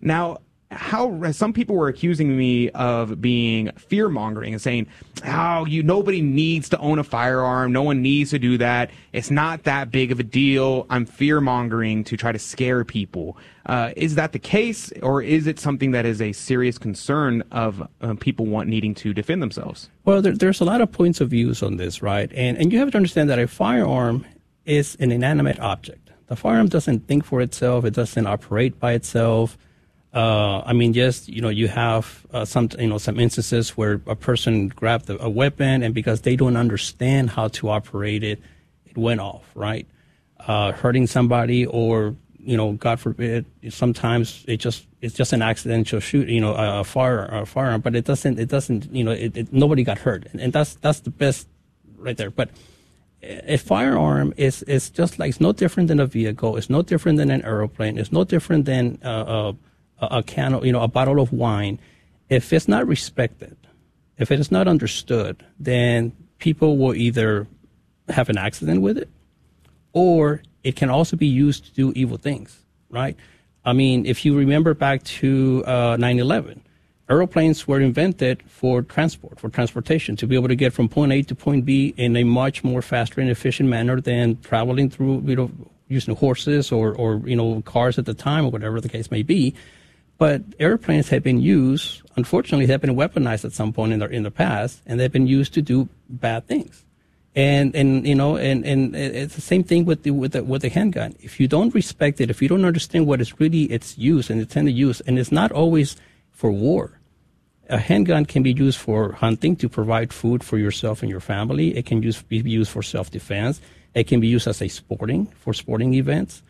Now, how some people were accusing me of being fear mongering and saying, "Oh, you nobody needs to own a firearm. No one needs to do that. It's not that big of a deal. I'm fear mongering to try to scare people." Uh, is that the case, or is it something that is a serious concern of uh, people want needing to defend themselves? Well, there, there's a lot of points of views on this, right? And and you have to understand that a firearm is an inanimate object. The firearm doesn't think for itself. It doesn't operate by itself. Uh, I mean, yes, you know, you have uh, some, you know, some instances where a person grabbed a, a, weapon and because they don't understand how to operate it, it went off, right? Uh, hurting somebody or, you know, God forbid, sometimes it just, it's just an accidental shoot, you know, a, fire, a firearm, but it doesn't, it doesn't, you know, it, it, nobody got hurt. And, and that's, that's the best right there. But a firearm is is just like it's no different than a vehicle. It's no different than an aeroplane. It's no different than uh, a, a can you know a bottle of wine. If it's not respected, if it is not understood, then people will either have an accident with it, or it can also be used to do evil things. Right? I mean, if you remember back to uh, 9/11 aeroplanes were invented for transport, for transportation, to be able to get from point A to point B in a much more faster and efficient manner than traveling through, you know, using horses or, or you know, cars at the time or whatever the case may be. But airplanes have been used, unfortunately, have been weaponized at some point in the, in the past, and they've been used to do bad things. And, and you know, and, and it's the same thing with the, with the, with the handgun. If you don't respect it, if you don't understand what is really its use and intended use, and it's not always for war. A handgun can be used for hunting to provide food for yourself and your family. It can use, be used for self-defense. It can be used as a sporting for sporting events.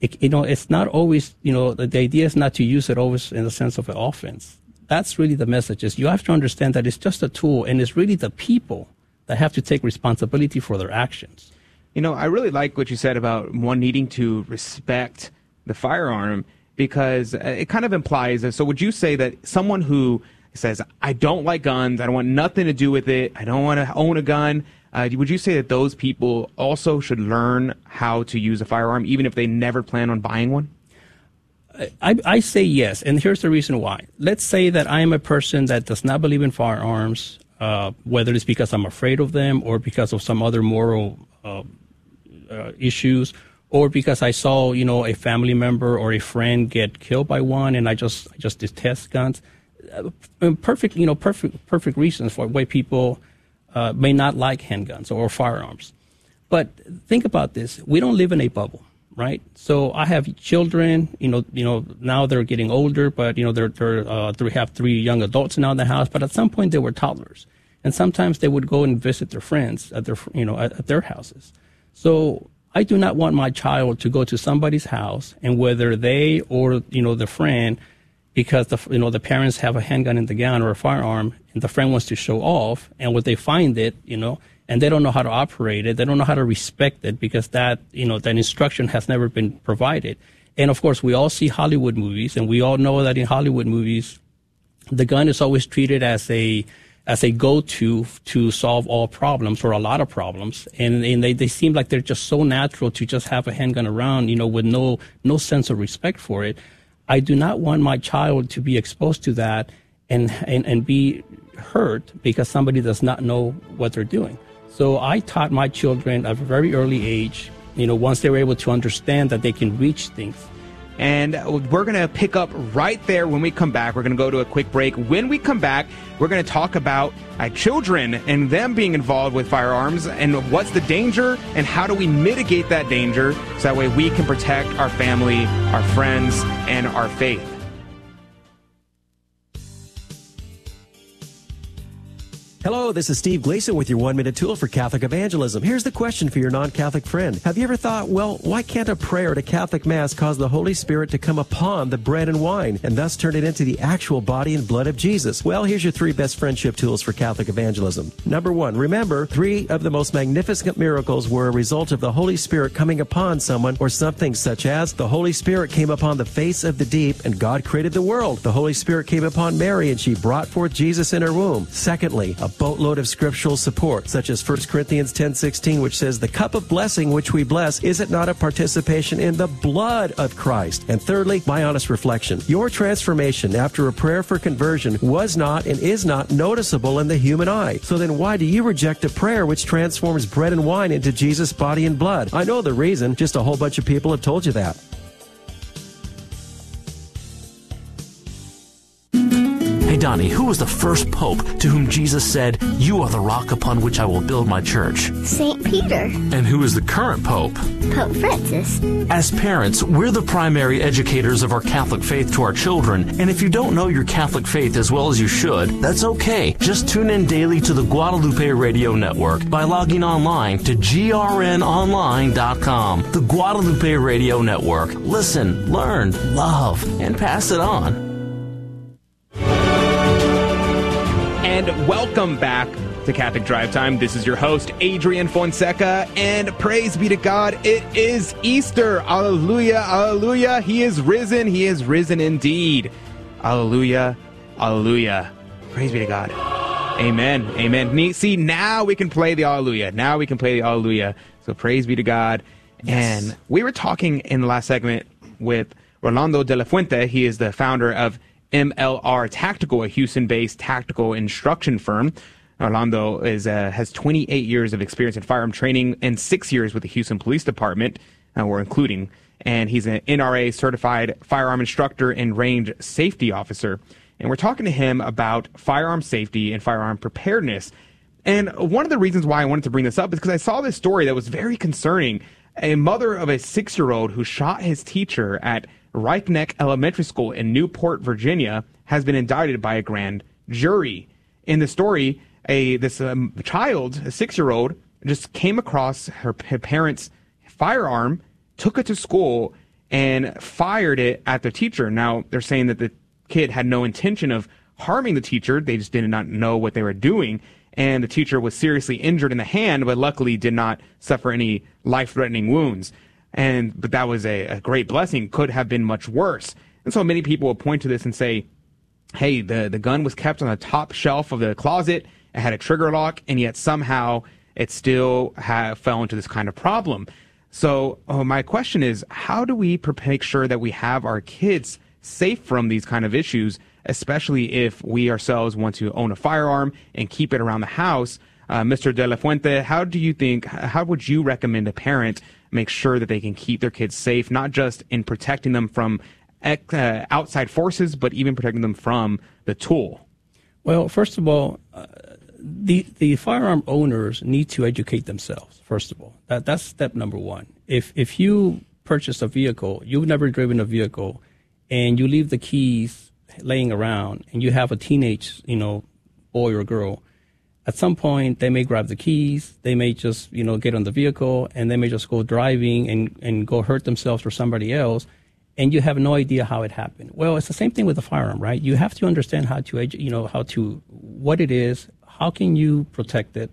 It, you know, it's not always. You know, the, the idea is not to use it always in the sense of an offense. That's really the message. Is you have to understand that it's just a tool, and it's really the people that have to take responsibility for their actions. You know, I really like what you said about one needing to respect the firearm because uh, it kind of implies that. So, would you say that someone who says, I don't like guns, I don't want nothing to do with it, I don't want to own a gun, uh, would you say that those people also should learn how to use a firearm, even if they never plan on buying one? I, I say yes, and here's the reason why. Let's say that I am a person that does not believe in firearms, uh, whether it's because I'm afraid of them or because of some other moral uh, uh issues or because I saw, you know, a family member or a friend get killed by one, and I just I just detest guns. Uh, perfect, you know, perfect perfect reasons for why people uh, may not like handguns or firearms. But think about this: we don't live in a bubble, right? So I have children, you know, you know, now they're getting older, but you know, they're they're uh, have three young adults now in the house. But at some point, they were toddlers, and sometimes they would go and visit their friends at their you know at, at their houses. So I do not want my child to go to somebody's house and whether they or you know the friend, because the you know the parents have a handgun in the gun or a firearm, and the friend wants to show off, and when they find it, you know, and they don't know how to operate it, they don't know how to respect it because that you know that instruction has never been provided. And of course, we all see Hollywood movies, and we all know that in Hollywood movies, the gun is always treated as a as a go-to to solve all problems or a lot of problems. And, and they, they seem like they're just so natural to just have a handgun around, you know, with no, no sense of respect for it. I do not want my child to be exposed to that and, and, and be hurt because somebody does not know what they're doing. So I taught my children at a very early age, you know, once they were able to understand that they can reach things, and we're going to pick up right there when we come back. We're going to go to a quick break. When we come back, we're going to talk about uh, children and them being involved with firearms and what's the danger and how do we mitigate that danger so that way we can protect our family, our friends, and our faith. Hello, this is Steve Gleason with your one minute tool for Catholic evangelism. Here's the question for your non Catholic friend. Have you ever thought, well, why can't a prayer at a Catholic Mass cause the Holy Spirit to come upon the bread and wine and thus turn it into the actual body and blood of Jesus? Well, here's your three best friendship tools for Catholic evangelism. Number one, remember, three of the most magnificent miracles were a result of the Holy Spirit coming upon someone or something, such as the Holy Spirit came upon the face of the deep and God created the world. The Holy Spirit came upon Mary and she brought forth Jesus in her womb. Secondly, a boatload of scriptural support, such as 1 Corinthians 10:16, which says, "The cup of blessing which we bless, is it not a participation in the blood of Christ?" And thirdly, my honest reflection. Your transformation after a prayer for conversion was not and is not noticeable in the human eye. So then why do you reject a prayer which transforms bread and wine into Jesus' body and blood? I know the reason, just a whole bunch of people have told you that. Donnie, who was the first pope to whom Jesus said, You are the rock upon which I will build my church? St. Peter. And who is the current pope? Pope Francis. As parents, we're the primary educators of our Catholic faith to our children. And if you don't know your Catholic faith as well as you should, that's okay. Just tune in daily to the Guadalupe Radio Network by logging online to grnonline.com. The Guadalupe Radio Network. Listen, learn, love, and pass it on. And welcome back. to Catholic Drive Time. This is your host, Adrian Fonseca, and praise be to God, it is Easter. Alleluia, alleluia. He is risen. He is risen indeed. Alleluia, alleluia. Praise be to God. Amen, amen. See, now we can play the Alleluia. Now we can play the Alleluia. So praise be to God. Yes. And we were talking in the last segment with Rolando de la Fuente. He is the founder of MLR Tactical, a Houston-based tactical instruction firm. Orlando is uh, has 28 years of experience in firearm training and six years with the Houston Police Department, uh, we're including. And he's an NRA certified firearm instructor and range safety officer. And we're talking to him about firearm safety and firearm preparedness. And one of the reasons why I wanted to bring this up is because I saw this story that was very concerning. A mother of a six year old who shot his teacher at Richneck Elementary School in Newport, Virginia, has been indicted by a grand jury. In the story, a this um, child, a six year old, just came across her, her parents' firearm, took it to school, and fired it at the teacher. Now they're saying that the kid had no intention of harming the teacher; they just did not know what they were doing. And the teacher was seriously injured in the hand, but luckily did not suffer any life-threatening wounds and but that was a, a great blessing. Could have been much worse. And so many people will point to this and say, "Hey, the the gun was kept on the top shelf of the closet. It had a trigger lock, and yet somehow it still fell into this kind of problem." So uh, my question is, how do we make sure that we have our kids safe from these kind of issues, especially if we ourselves want to own a firearm and keep it around the house? Uh, Mr. De La Fuente, how do you think? How would you recommend a parent make sure that they can keep their kids safe, not just in protecting them from uh, outside forces, but even protecting them from the tool? Well, first of all, uh, the the firearm owners need to educate themselves. First of all, that that's step number one. If if you purchase a vehicle, you've never driven a vehicle, and you leave the keys laying around, and you have a teenage, you know, boy or girl, at some point they may grab the keys, they may just, you know, get on the vehicle, and they may just go driving and and go hurt themselves or somebody else and you have no idea how it happened. Well, it's the same thing with the firearm, right? You have to understand how to, you know, how to, what it is, how can you protect it.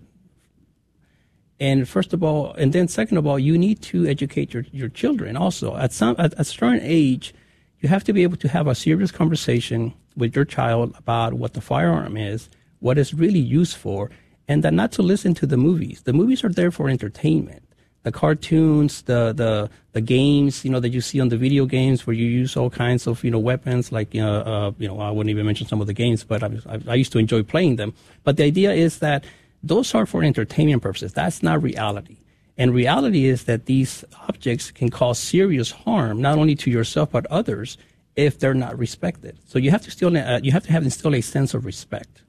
And first of all, and then second of all, you need to educate your, your children also. At some, at a certain age, you have to be able to have a serious conversation with your child about what the firearm is, what it's really used for, and that not to listen to the movies. The movies are there for entertainment the cartoons, the the the games, you know, that you see on the video games where you use all kinds of you know weapons, like uh, uh, you know, I wouldn't even mention some of the games, but I, I, I used to enjoy playing them. But the idea is that those are for entertainment purposes. That's not reality. And reality is that these objects can cause serious harm not only to yourself but others if they're not respected. So you have to still uh, you have to have instill a sense of respect.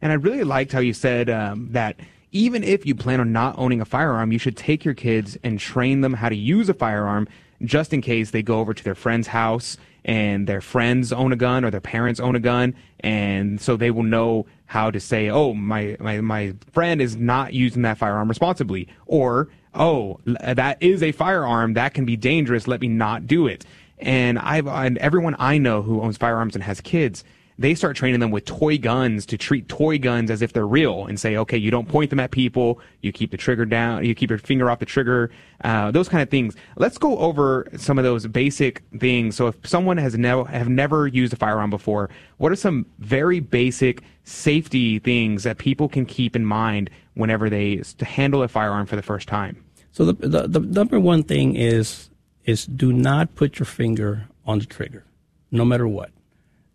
And I really liked how you said um, that even if you plan on not owning a firearm, you should take your kids and train them how to use a firearm just in case they go over to their friend's house and their friends own a gun or their parents own a gun. And so they will know how to say oh my my, my friend is not using that firearm responsibly. Or oh that is a firearm. That can be dangerous. Let me not do it. And i've and everyone i know who owns firearms and has kids they start training them with toy guns to treat toy guns as if they're real and say, okay, you don't point them at people, you keep the trigger down, you keep your finger off the trigger, uh, those kind of things. Let's go over some of those basic things. So if someone has never have never used a firearm before, what are some very basic safety things that people can keep in mind whenever they handle a firearm for the first time? So the, the, the number one thing is is do not put your finger on the trigger, no matter what.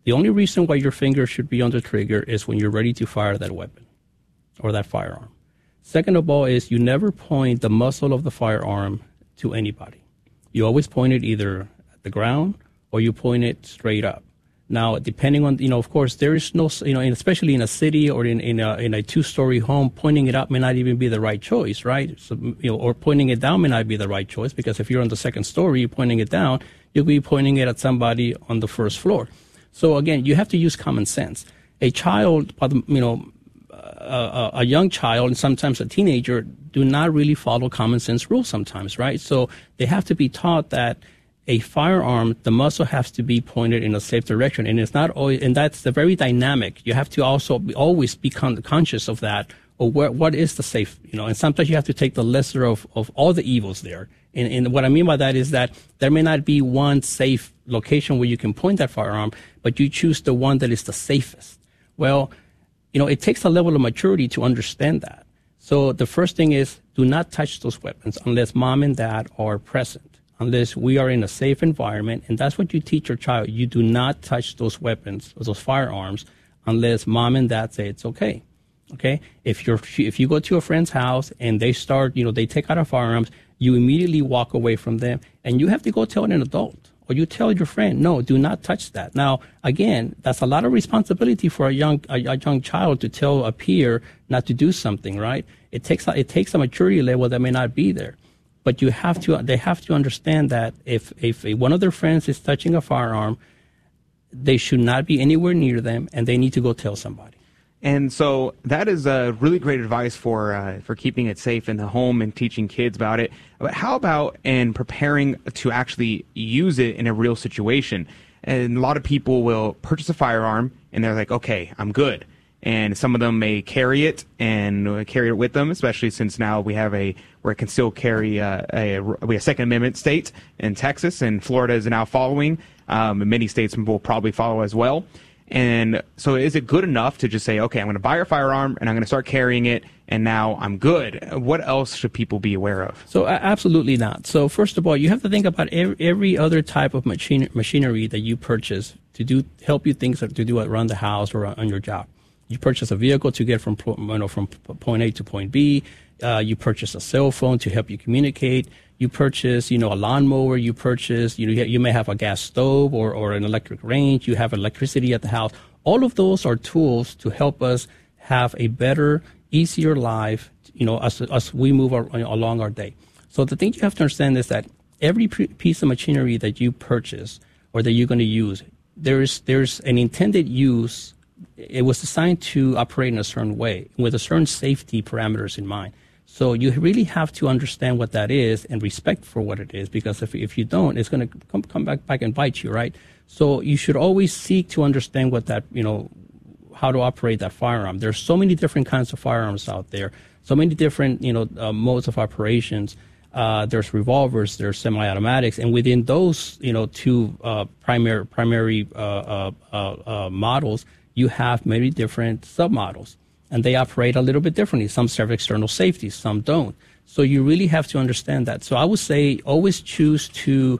The only reason why your finger should be on the trigger is when you're ready to fire that weapon or that firearm. Second of all, is you never point the muzzle of the firearm to anybody. You always point it either at the ground or you point it straight up. Now, depending on, you know, of course, there is no, you know, especially in a city or in, in a, in a two-story home, pointing it up may not even be the right choice, right? So, you know, or pointing it down may not be the right choice because if you're on the second story, you're pointing it down, you'll be pointing it at somebody on the first floor. So again, you have to use common sense. A child, you know, a, a, young child and sometimes a teenager do not really follow common sense rules sometimes, right? So they have to be taught that a firearm, the muzzle has to be pointed in a safe direction, and it's not always, and that's the very dynamic. You have to also be, always be con- conscious of that, or what, what is the safe, you know, and sometimes you have to take the lesser of, of all the evils there. And, and what I mean by that is that there may not be one safe location where you can point that firearm, but you choose the one that is the safest. Well, you know, it takes a level of maturity to understand that. So the first thing is do not touch those weapons unless mom and dad are present, unless we are in a safe environment. And that's what you teach your child. You do not touch those weapons, those firearms, unless mom and dad say it's okay. Okay. If you're, if you go to a friend's house and they start, you know, they take out a firearms, you immediately walk away from them and you have to go tell an adult or you tell your friend, no, do not touch that. Now, again, that's a lot of responsibility for a young a, a, young child to tell a peer not to do something, right? It takes it takes a maturity level that may not be there, but you have to they have to understand that if if one of their friends is touching a firearm, they should not be anywhere near them, and they need to go tell somebody. And so that is a really great advice for uh, for keeping it safe in the home and teaching kids about it. But how about in preparing to actually use it in a real situation? And a lot of people will purchase a firearm and they're like, okay, I'm good. And some of them may carry it and carry it with them, especially since now we have a where it can still carry uh, a we have Second Amendment state in Texas and Florida is now following. Um, many states will probably follow as well. And so is it good enough to just say, okay, I'm going to buy a firearm and I'm going to start carrying it and now I'm good? What else should people be aware of? So absolutely not. So first of all, you have to think about every, every other type of machine, machinery that you purchase to do help you things to do around the house or on your job. You purchase a vehicle to get from you know from point A to point B. Uh, you purchase a cell phone to help you communicate you purchase, you know, a lawnmower, you purchase, you know, you may have a gas stove or, or an electric range, you have electricity at the house. All of those are tools to help us have a better, easier life, you know, as, as we move our, along our day. So the thing you have to understand is that every piece of machinery that you purchase or that you're going to use, there's, there's an intended use. It was designed to operate in a certain way with a certain safety parameters in mind. So you really have to understand what that is and respect for what it is, because if, if you don't, it's going to come, come back, back and bite you, right? So you should always seek to understand what that, you know, how to operate that firearm. There's so many different kinds of firearms out there, so many different, you know, uh, modes of operations. Uh, there's revolvers, there's semi-automatics, and within those, you know, two uh, primary primary uh, uh, uh, models, you have many different submodels and they operate a little bit differently. Some serve external safety, some don't. So you really have to understand that. So I would say always choose to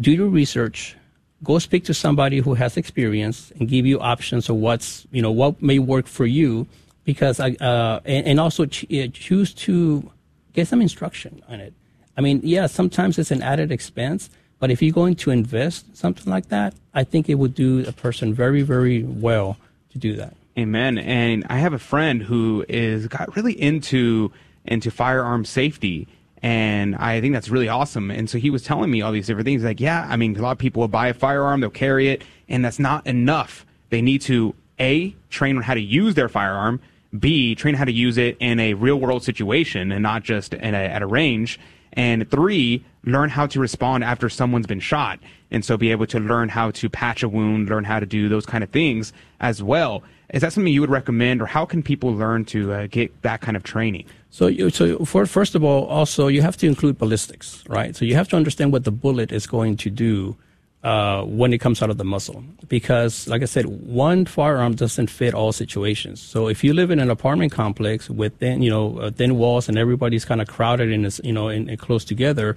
do your research, go speak to somebody who has experience and give you options of what's, you know, what may work for you because I, uh, and, and, also ch- choose to get some instruction on it. I mean, yeah, sometimes it's an added expense, but if you're going to invest something like that, I think it would do a person very, very well to do that. Amen. And I have a friend who is got really into into firearm safety. And I think that's really awesome. And so he was telling me all these different things. Like, yeah, I mean, a lot of people will buy a firearm, they'll carry it, and that's not enough. They need to A, train on how to use their firearm, B, train how to use it in a real world situation and not just a, at a range. And three, learn how to respond after someone's been shot. And so be able to learn how to patch a wound, learn how to do those kind of things as well. Is that something you would recommend, or how can people learn to uh, get that kind of training? So, you, so for first of all, also you have to include ballistics, right? So you have to understand what the bullet is going to do uh, when it comes out of the muzzle, because, like I said, one firearm doesn't fit all situations. So if you live in an apartment complex with thin, you know, uh, thin walls and everybody's kind of crowded in, this, you know, in close together,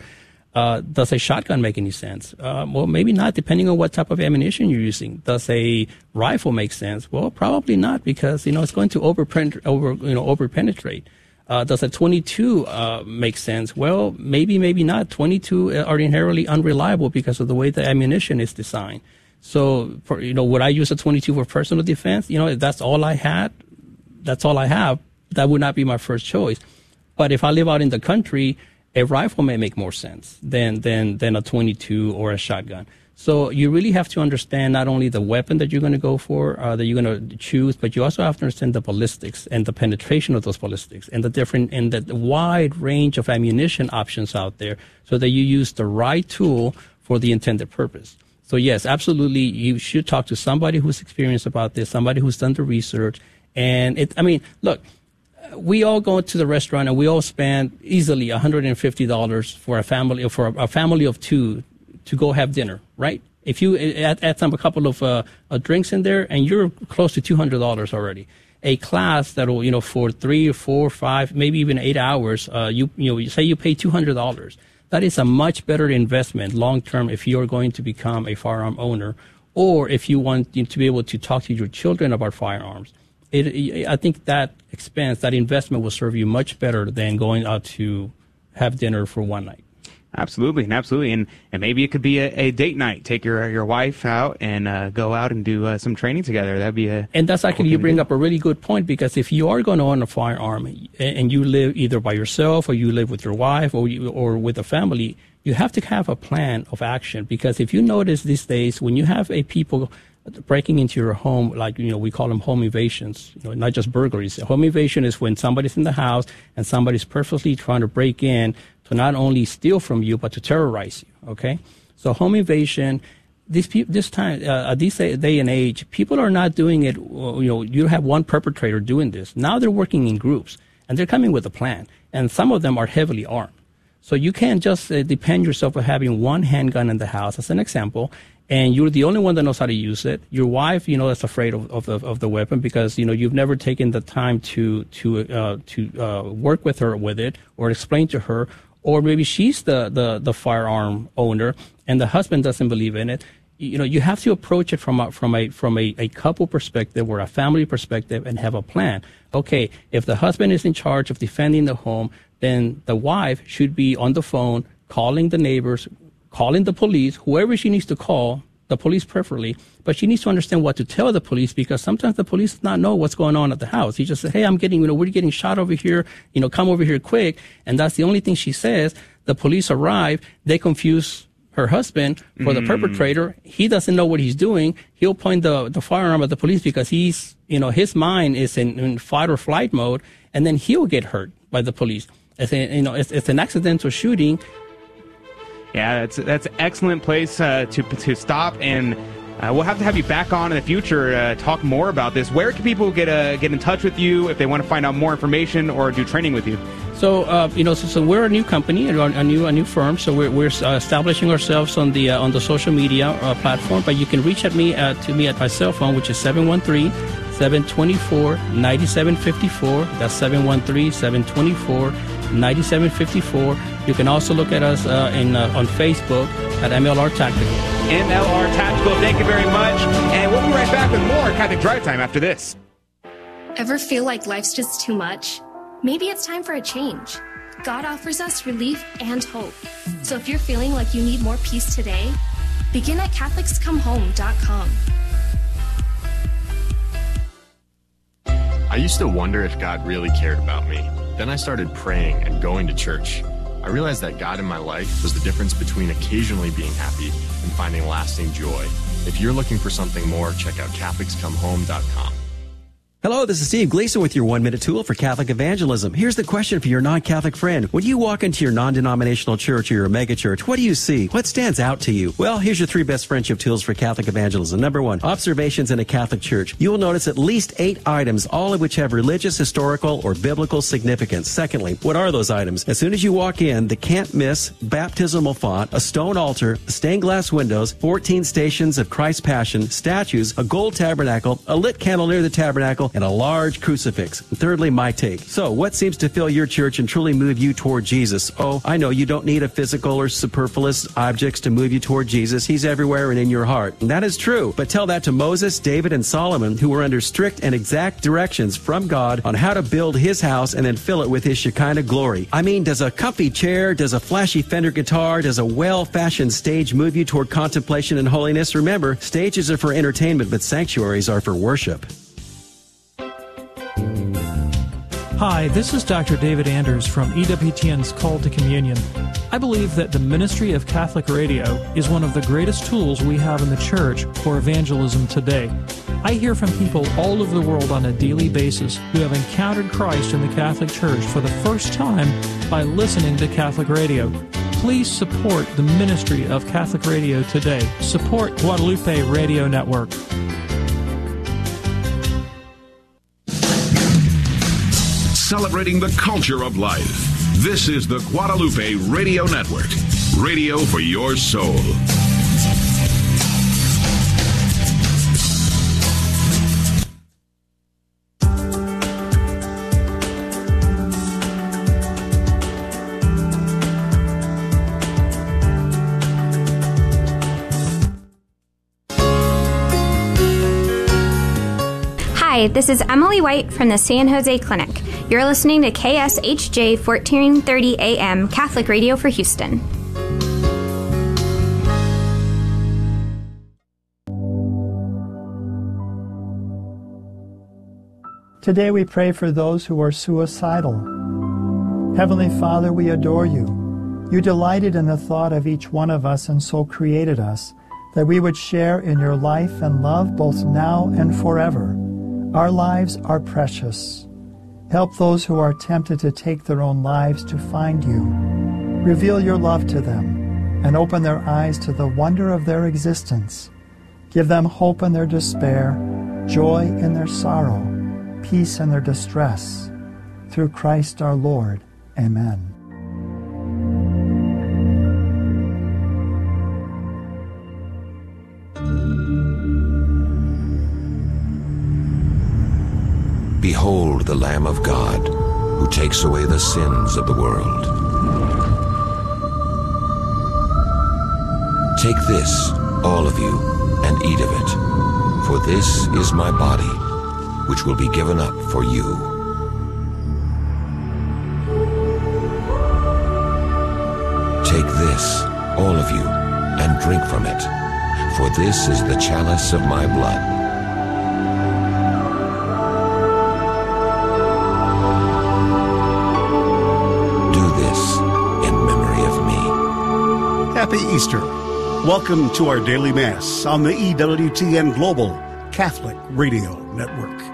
uh, does a shotgun make any sense? Uh, well, maybe not, depending on what type of ammunition you're using. Does a rifle make sense? Well, probably not, because you know it's going to over over you know over penetrate. Uh, does a 22 uh, make sense? Well, maybe, maybe not. 22 are inherently unreliable because of the way the ammunition is designed. So, for, you know, would I use a 22 for personal defense? You know, if that's all I had, that's all I have. That would not be my first choice. But if I live out in the country a rifle may make more sense than, than, than a 22 or a shotgun. So you really have to understand not only the weapon that you're going to go for, uh, that you're going to choose, but you also have to understand the ballistics and the penetration of those ballistics and the different and the wide range of ammunition options out there, so that you use the right tool for the intended purpose. So yes, absolutely, you should talk to somebody who's experienced about this, somebody who's done the research, And it, I mean, look, we all go to the restaurant and we all spend easily $150 for a family for a, family of two to go have dinner, right? If you add, add some a couple of uh, uh, drinks in there, and you're close to two hundred dollars already. A class that'll you know for three or four, five, maybe even eight hours, uh, you you know you say you pay two hundred dollars. That is a much better investment long term if you're going to become a firearm owner, or if you want to be able to talk to your children about firearms. It, I think that expense, that investment, will serve you much better than going out to have dinner for one night. Absolutely, and absolutely, and and maybe it could be a, a date night. Take your your wife out and uh, go out and do uh, some training together. That'd be a and that's actually you bring up a really good point because if you are going to own a firearm and you live either by yourself or you live with your wife or you, or with a family, you have to have a plan of action because if you notice these days when you have a people breaking into your home, like you know, we call them home invasions. You know, not just burglaries. Home invasion is when somebody's in the house and somebody's purposely trying to break in to not only steal from you but to terrorize you. Okay, so home invasion. This this time, uh, at this day and age, people are not doing it. You know, you have one perpetrator doing this. Now they're working in groups and they're coming with a plan. And some of them are heavily armed. So you can't just uh, depend yourself on having one handgun in the house, as an example, and you're the only one that knows how to use it. Your wife, you know, is afraid of, of, the, of the weapon because you know you've never taken the time to to uh, to uh, work with her with it or explain to her, or maybe she's the, the, the firearm owner and the husband doesn't believe in it. You know, you have to approach it from a, from a, from a, a couple perspective or a family perspective and have a plan. Okay, if the husband is in charge of defending the home, then the wife should be on the phone calling the neighbors, calling the police, whoever she needs to call the police preferably, but she needs to understand what to tell the police because sometimes the police does not know what's going on at the house. He just says, Hey, I'm getting, you know, we're getting shot over here, you know, come over here quick. And that's the only thing she says. The police arrive, they confuse her husband for the Mm. perpetrator. He doesn't know what he's doing. He'll point the, the firearm at the police because he's, you know, his mind is in, in fight or flight mode and then he'll get hurt by the police. It's a, you know, it's, it's an accidental shooting Yeah, that's that's an excellent place uh, to to stop, and uh, we'll have to have you back on in the future uh, talk more about this. Where can people get uh, get in touch with you if they want to find out more information or do training with you? So uh, you know, so, so we're a new company, a, a new a new firm. So we're, we're uh, establishing ourselves on the uh, on the social media uh, platform. But you can reach at me uh, to me at my cell phone, which is 713 724 9754. That's 713 724 9754. You can also look at us uh, in uh, on Facebook at MLR Tactical. MLR Tactical. Thank you very much, and we'll be right back with more Catholic Drive Time after this. Ever feel like life's just too much? Maybe it's time for a change. God offers us relief and hope. So if you're feeling like you need more peace today, begin at CatholicsComeHome.com. I used to wonder if God really cared about me. Then I started praying and going to church. I realized that God in my life was the difference between occasionally being happy and finding lasting joy. If you're looking for something more, check out CatholicsComeHome.com. Hello, this is Steve Gleason with your one minute tool for Catholic evangelism. Here's the question for your non Catholic friend. When you walk into your non denominational church or your megachurch, what do you see? What stands out to you? Well, here's your three best friendship tools for Catholic evangelism. Number one, observations in a Catholic church. You will notice at least eight items, all of which have religious, historical, or biblical significance. Secondly, what are those items? As soon as you walk in, the can't miss baptismal font, a stone altar, stained glass windows, 14 stations of Christ's Passion, statues, a gold tabernacle, a lit candle near the tabernacle, and a large crucifix. And thirdly, my take. So, what seems to fill your church and truly move you toward Jesus? Oh, I know you don't need a physical or superfluous objects to move you toward Jesus. He's everywhere and in your heart. And that is true. But tell that to Moses, David, and Solomon, who were under strict and exact directions from God on how to build his house and then fill it with his Shekinah glory. I mean, does a comfy chair, does a flashy Fender guitar, does a well fashioned stage move you toward contemplation and holiness? Remember, stages are for entertainment, but sanctuaries are for worship. Hi, this is Dr. David Anders from EWTN's Call to Communion. I believe that the ministry of Catholic radio is one of the greatest tools we have in the church for evangelism today. I hear from people all over the world on a daily basis who have encountered Christ in the Catholic Church for the first time by listening to Catholic radio. Please support the ministry of Catholic radio today. Support Guadalupe Radio Network. Celebrating the culture of life. This is the Guadalupe Radio Network, radio for your soul. Hi, this is Emily White from the San Jose Clinic. You're listening to KSHJ 1430 AM Catholic Radio for Houston. Today we pray for those who are suicidal. Heavenly Father, we adore you. You delighted in the thought of each one of us and so created us that we would share in your life and love both now and forever. Our lives are precious. Help those who are tempted to take their own lives to find you. Reveal your love to them and open their eyes to the wonder of their existence. Give them hope in their despair, joy in their sorrow, peace in their distress. Through Christ our Lord. Amen. Behold the Lamb of God, who takes away the sins of the world. Take this, all of you, and eat of it, for this is my body, which will be given up for you. Take this, all of you, and drink from it, for this is the chalice of my blood Welcome to our daily Mass on the EWTN Global Catholic Radio Network.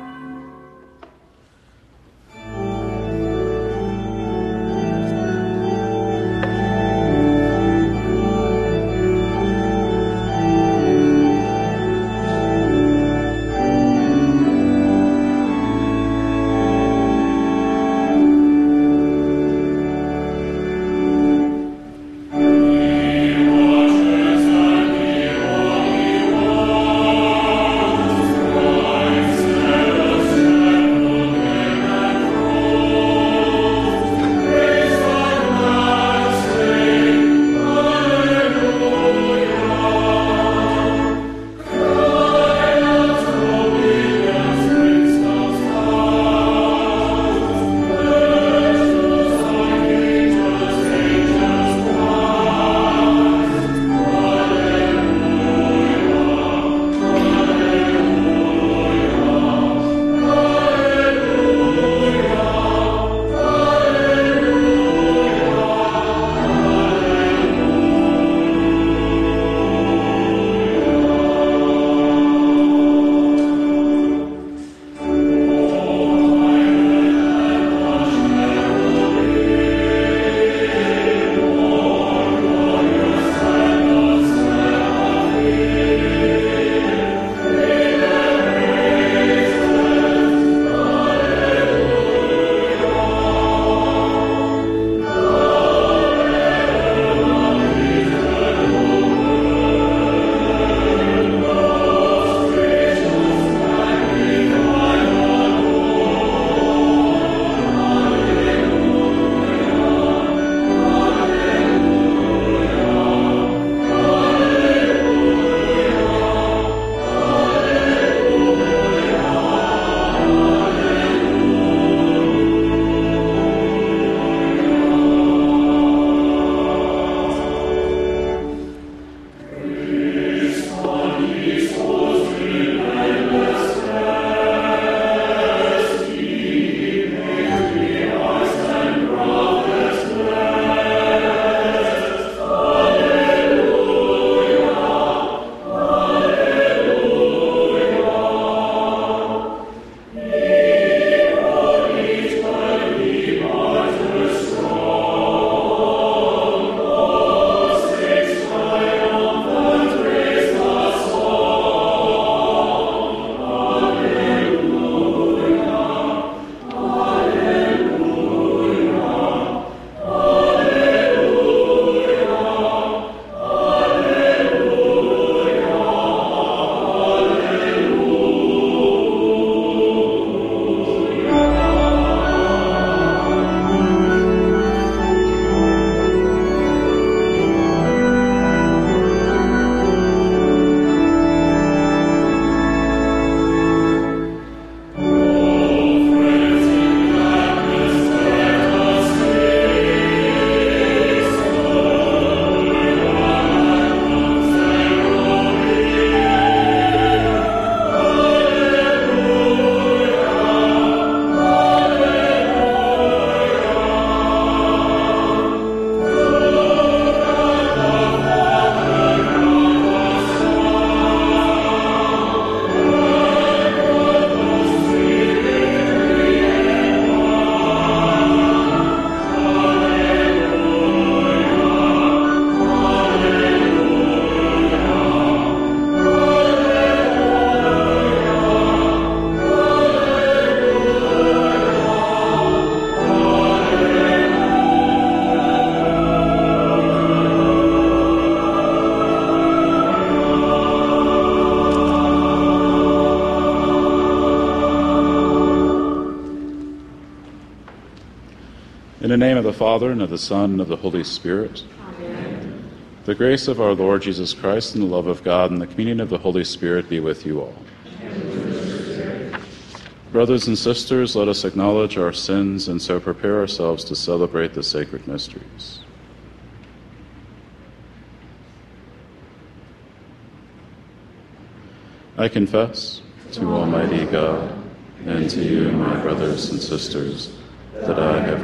Father, and of the Son, and of the Holy Spirit. Amen. The grace of our Lord Jesus Christ, and the love of God, and the communion of the Holy Spirit be with you all. Brothers and sisters, let us acknowledge our sins and so prepare ourselves to celebrate the sacred mysteries. I confess to Almighty God and to you, my brothers and sisters, that I have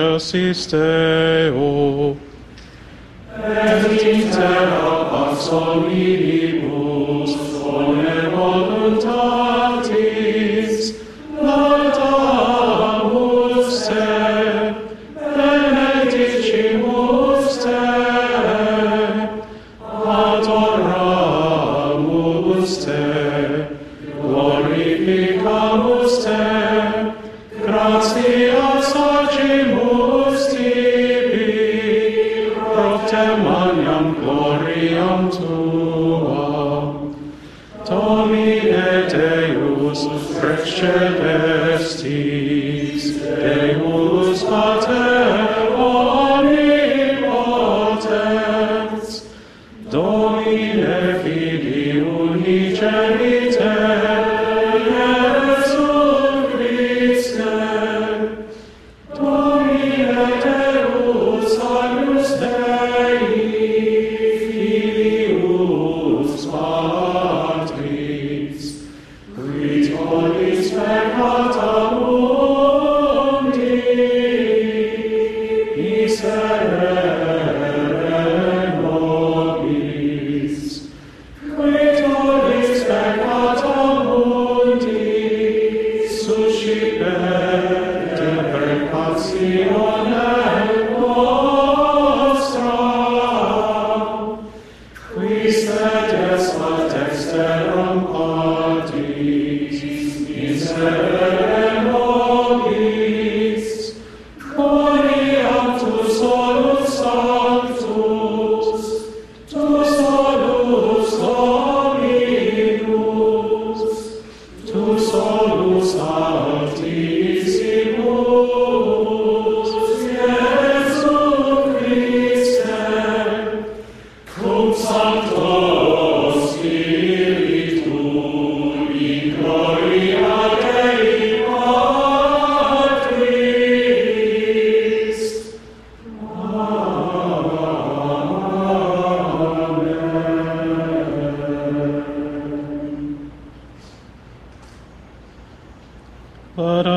In excelsis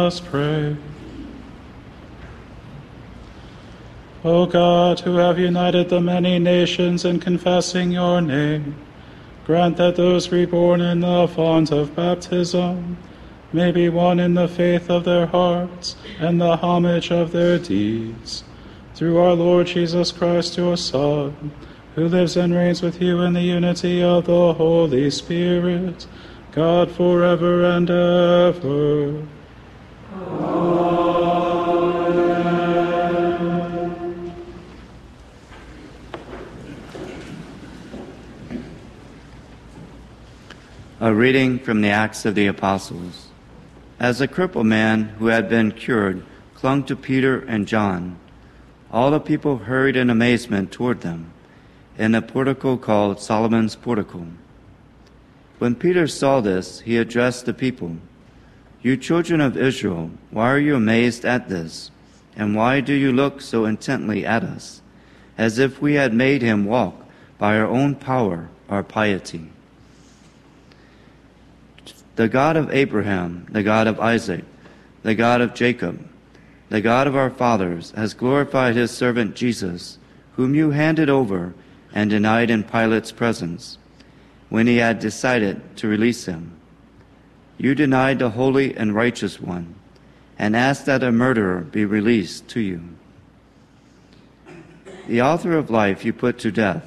us pray. O God, who have united the many nations in confessing your name, grant that those reborn in the font of baptism may be one in the faith of their hearts and the homage of their deeds. Through our Lord Jesus Christ, your Son, who lives and reigns with you in the unity of the Holy Spirit, God forever and ever. A reading from the Acts of the Apostles. As a crippled man who had been cured clung to Peter and John, all the people hurried in amazement toward them in a portico called Solomon's Portico. When Peter saw this, he addressed the people You children of Israel, why are you amazed at this? And why do you look so intently at us, as if we had made him walk by our own power or piety? The God of Abraham, the God of Isaac, the God of Jacob, the God of our fathers, has glorified his servant Jesus, whom you handed over and denied in Pilate's presence when he had decided to release him. You denied the holy and righteous one and asked that a murderer be released to you. The author of life you put to death,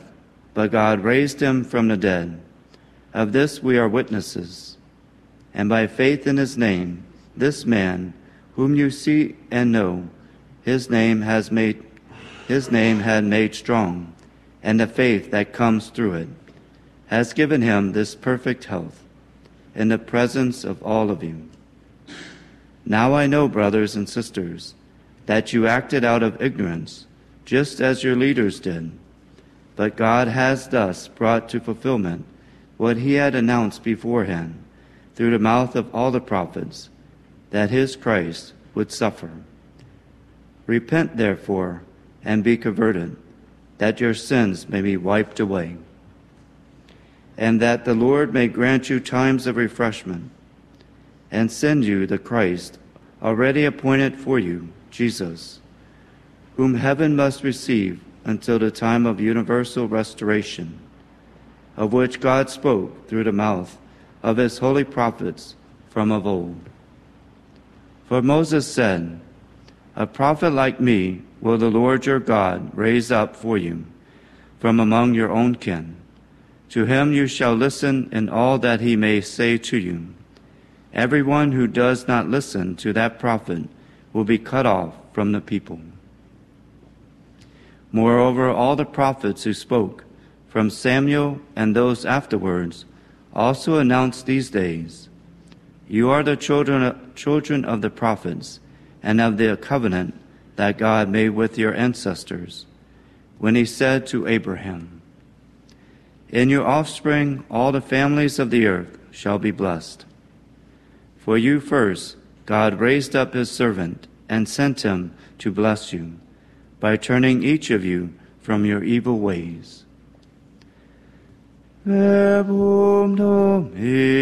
but God raised him from the dead. Of this we are witnesses. And by faith in his name, this man, whom you see and know, his name has made his name had made strong, and the faith that comes through it has given him this perfect health in the presence of all of you. Now I know, brothers and sisters, that you acted out of ignorance, just as your leaders did. But God has thus brought to fulfillment what he had announced beforehand through the mouth of all the prophets, that his Christ would suffer. Repent, therefore, and be converted, that your sins may be wiped away, and that the Lord may grant you times of refreshment, and send you the Christ already appointed for you, Jesus, whom heaven must receive until the time of universal restoration, of which God spoke through the mouth of his holy prophets from of old. For Moses said, A prophet like me will the Lord your God raise up for you from among your own kin. To him you shall listen in all that he may say to you. Everyone who does not listen to that prophet will be cut off from the people. Moreover, all the prophets who spoke, from Samuel and those afterwards, also announced these days. You are the children, children of the prophets and of the covenant that God made with your ancestors when he said to Abraham, In your offspring all the families of the earth shall be blessed. For you first, God raised up his servant and sent him to bless you by turning each of you from your evil ways. Verbum Domini.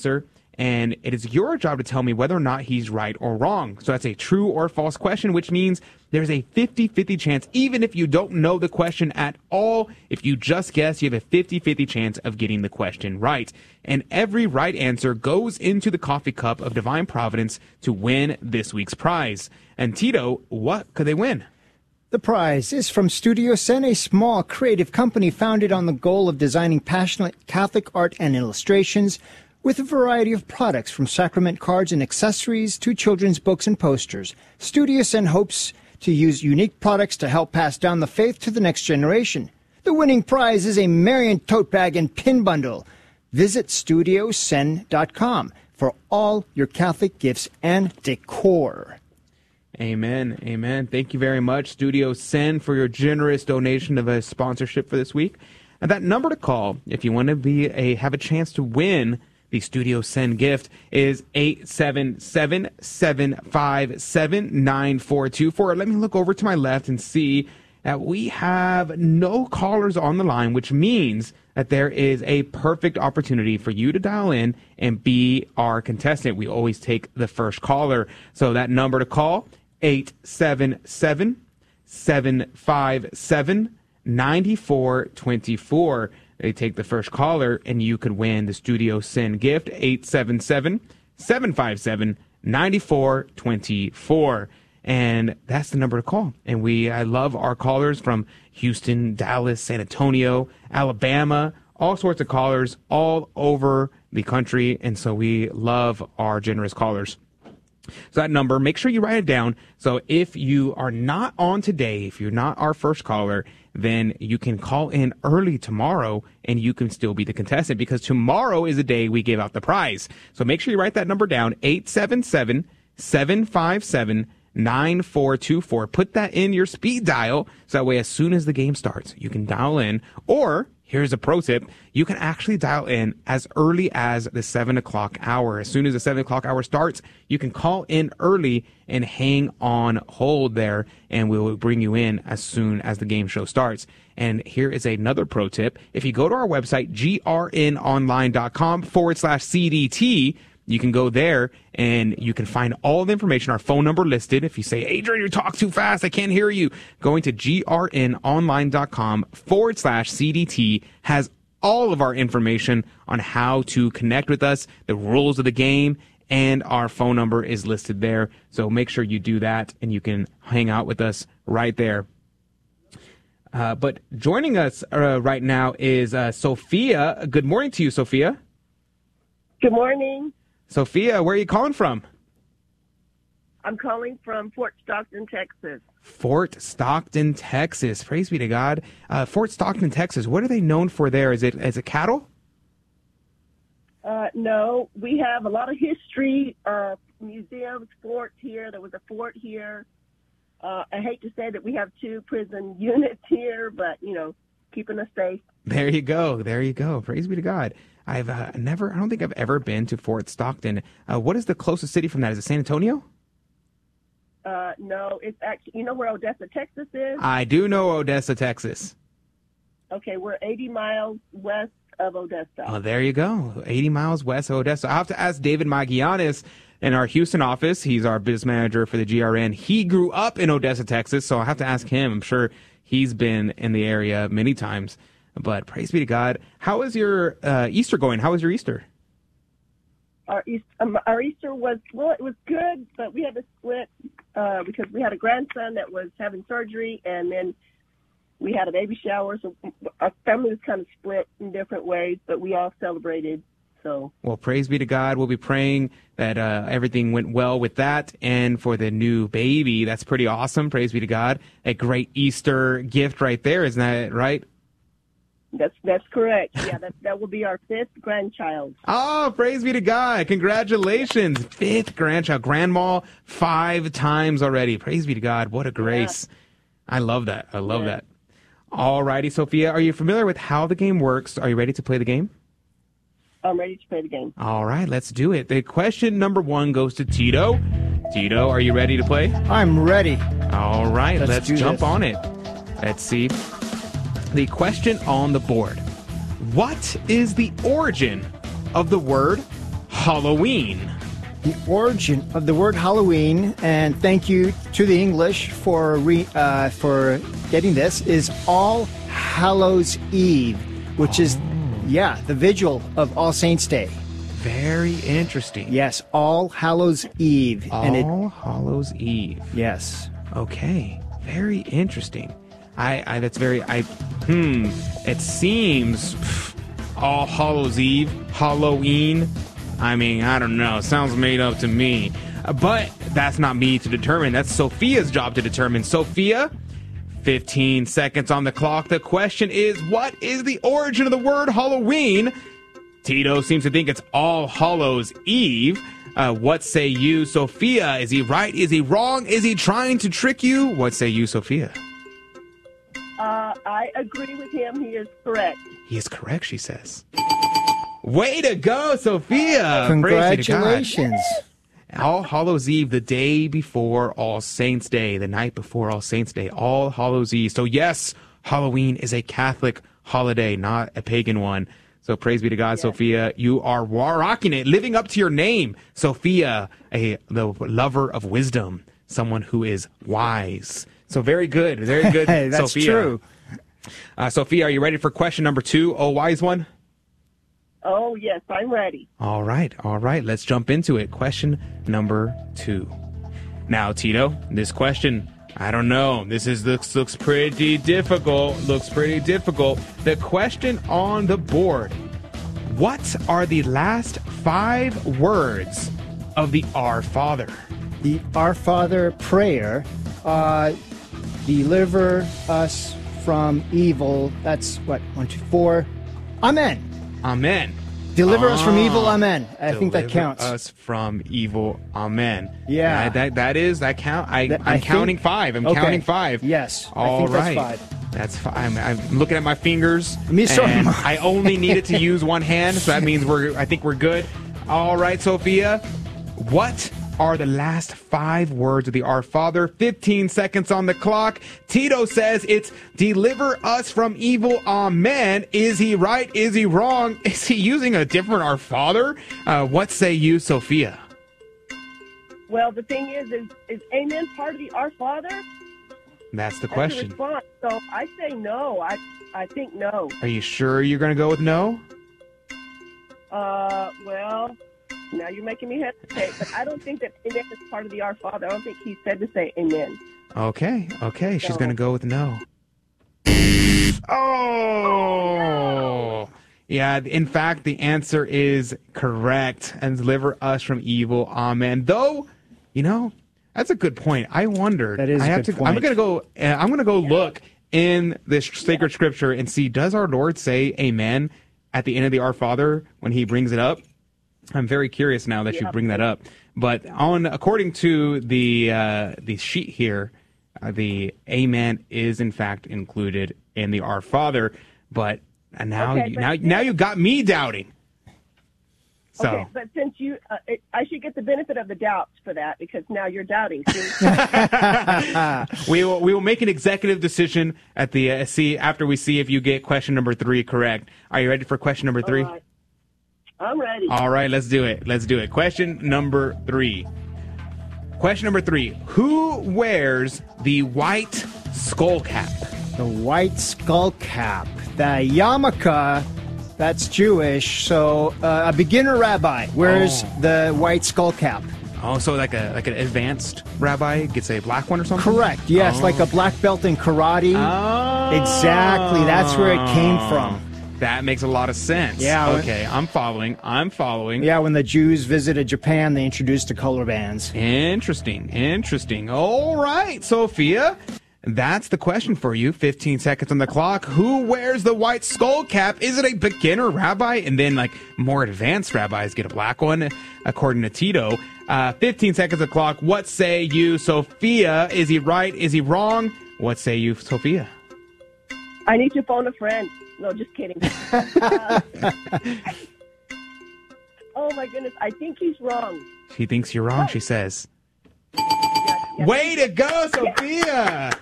Answer, and it is your job to tell me whether or not he's right or wrong. So that's a true or false question, which means there's a 50 50 chance, even if you don't know the question at all, if you just guess, you have a 50 50 chance of getting the question right. And every right answer goes into the coffee cup of divine providence to win this week's prize. And Tito, what could they win? The prize is from Studio Sen, a small creative company founded on the goal of designing passionate Catholic art and illustrations with a variety of products from sacrament cards and accessories to children's books and posters. Studio Sen hopes to use unique products to help pass down the faith to the next generation. The winning prize is a Marian tote bag and pin bundle. Visit studiosen.com for all your Catholic gifts and decor. Amen. Amen. Thank you very much, Studio Sen, for your generous donation of a sponsorship for this week. And that number to call, if you want to be a have a chance to win the Studio Sen gift, is 877-757-9424. Let me look over to my left and see that we have no callers on the line, which means that there is a perfect opportunity for you to dial in and be our contestant. We always take the first caller. So that number to call, 877 757 9424. They take the first caller, and you could win the Studio Sen gift, 877 757 9424. And that's the number to call. And we, I love our callers from Houston, Dallas, San Antonio, Alabama, all sorts of callers all over the country. And so we love our generous callers. So that number, make sure you write it down. So if you are not on today, if you're not our first caller, then you can call in early tomorrow and you can still be the contestant because tomorrow is the day we give out the prize. So make sure you write that number down, 877 757 9424. Put that in your speed dial so that way as soon as the game starts, you can dial in or Here's a pro tip. You can actually dial in as early as the seven o'clock hour. As soon as the seven o'clock hour starts, you can call in early and hang on hold there and we will bring you in as soon as the game show starts. And here is another pro tip. If you go to our website, grnonline.com forward slash CDT, you can go there and you can find all the information, our phone number listed. If you say, Adrian, you talk too fast, I can't hear you, going to grnonline.com forward slash CDT has all of our information on how to connect with us, the rules of the game, and our phone number is listed there. So make sure you do that and you can hang out with us right there. Uh, but joining us uh, right now is uh, Sophia. Good morning to you, Sophia. Good morning. Sophia, where are you calling from? I'm calling from Fort Stockton, Texas. Fort Stockton, Texas. Praise be to God. Uh, Fort Stockton, Texas. What are they known for there? Is it is it cattle? Uh, no, we have a lot of history, uh, museums, forts here. There was a fort here. Uh, I hate to say that we have two prison units here, but you know, keeping us safe. There you go. There you go. Praise be to God. I've uh, never, I don't think I've ever been to Fort Stockton. Uh, what is the closest city from that? Is it San Antonio? Uh, no, it's actually, you know where Odessa, Texas is? I do know Odessa, Texas. Okay, we're 80 miles west of Odessa. Oh, there you go. 80 miles west of Odessa. I have to ask David Magianis in our Houston office. He's our business manager for the GRN. He grew up in Odessa, Texas, so I have to ask him. I'm sure he's been in the area many times. But praise be to God. How is your uh, Easter going? How was your Easter? Our, East, um, our Easter was, well, it was good, but we had to split uh, because we had a grandson that was having surgery, and then we had a baby shower. So our family was kind of split in different ways, but we all celebrated. So Well, praise be to God. We'll be praying that uh, everything went well with that and for the new baby. That's pretty awesome. Praise be to God. A great Easter gift right there, isn't that right? That's that's correct. Yeah, that that will be our fifth grandchild. Oh, praise be to God. Congratulations. Fifth grandchild. Grandma five times already. Praise be to God. What a grace. I love that. I love Yeah. that. All righty, Sophia. Are you familiar with how the game works? Are you ready to play the game? I'm ready to play the game. All right, let's do it. The question number one goes to Tito. Tito, are you ready to play? I'm ready. All right, Let's let's, jump this. on it. Let's see. The question on the board What is the origin of the word Halloween? The origin of the word Halloween, and thank you to the English for re, uh, for getting this, is All Hallows Eve, which is yeah the vigil of All Saints Day. Very interesting. Yes, All Hallows Eve, and it All Hallows Eve. yes. Okay, very interesting. I, I that's very I hmm. It seems pff, All Hallows Eve, Halloween. I mean, I don't know. Sounds made up to me. But that's not me to determine. That's Sophia's job to determine. Sophia, 15 seconds on the clock. The question is, what is the origin of the word Halloween? Tito seems to think it's All Hallows Eve. Uh, what say you, Sophia? Is he right? Is he wrong? Is he trying to trick you? What say you, Sophia? Uh, I agree with him. He is correct. He is correct, she says. Way to go, Sophia! Praise be to God. Congratulations. All Hallows Eve, the day before All Saints Day, the night before All Saints Day, All Hallows Eve. So, yes, Halloween is a Catholic holiday, not a pagan one. So, praise be to God, Sophia. You are wa- rocking it, living up to your name. Sophia, a the lover of wisdom, someone who is wise. So, very good, very good, Hey, that's Sophia. true. Uh, Sophia, are you ready for question number two? Oh, wise one? Oh yes, I'm ready. All right, all right. Let's jump into it. Question number two. Now, Tito, this question, I don't know. This is this looks pretty difficult. Looks pretty difficult. The question on the board: What are the last five words of the Our Father? The Our Father prayer, uh, deliver us from evil. That's what one, two, four. Amen. Amen. Deliver us from Ah, evil. Amen. I think that counts. Us from evil. Amen. Yeah. That, that, that is that count. I, That- I'm I think- counting five. I'm Okay. counting five. Yes, I All think that's right. five. That's fine. I'm, I'm looking at my fingers. Me so. I only needed to use one hand, so that means we're. I think we're good. All right, Sophia. What are the last five words of the Our Father? 15 seconds on the clock. Tito says it's deliver us from evil. Amen. Is he right? Is he wrong? Is he using a different Our Father? Uh, what say you, Sophia? Well, the thing is, is, is Amen part of the Our Father? That's the question. That's response. So I say no. I I think no. Are you sure you're going to go with no? Uh, well, now you're making me hesitate, but I don't think that Amen is part of the Our Father. I don't think he said to say Amen. Okay, okay. She's No. going to go with no. Oh! Yeah, in fact, the answer is correct. And deliver us from evil. Amen. Though, you know, that's a good point. I wondered. That is I a have good to, I'm going to go. Uh, I'm going to go look in this sacred scripture and see does our Lord say Amen at the end of the Our Father when He brings it up? I'm very curious now that you bring that up. But on according to the uh, the sheet here, uh, the Amen is in fact included in the Our Father. But uh, now Okay, you, but- now now you got me doubting. So Okay, but since you, uh, it, I should get the benefit of the doubt for that because now you're doubting. We will we will make an executive decision at the uh, see after we see if you get question number three correct. Are you ready for question number three? Right. I'm ready. All right, let's do it. Let's do it. Question number three. Question number three. Who wears the white skull cap? The white skull cap. The yarmulke, that's Jewish. So uh, a beginner rabbi wears Oh. the white skull cap. Oh, so like a like an advanced rabbi gets a black one or something? Correct. Yes, Oh. like a black belt in karate. Oh. Exactly. That's where it came from. That makes a lot of sense. Yeah. Okay, I'm following. I'm following. Yeah, when the Jews visited Japan, they introduced the color bands. Interesting. Interesting. All right, Sophia. That's the question for you. 15 seconds on the clock. Who wears the white skull cap? Is it a beginner rabbi? And then, like, more advanced rabbis get a black one, according to Tito. Uh, 15 seconds on the clock. What say you, Sophia? Is he right? Is he wrong? What say you, Sophia? I need to phone a friend. No, just kidding. Uh, oh my goodness, I think he's wrong. She thinks you're wrong, she says. Way to go, Sophia!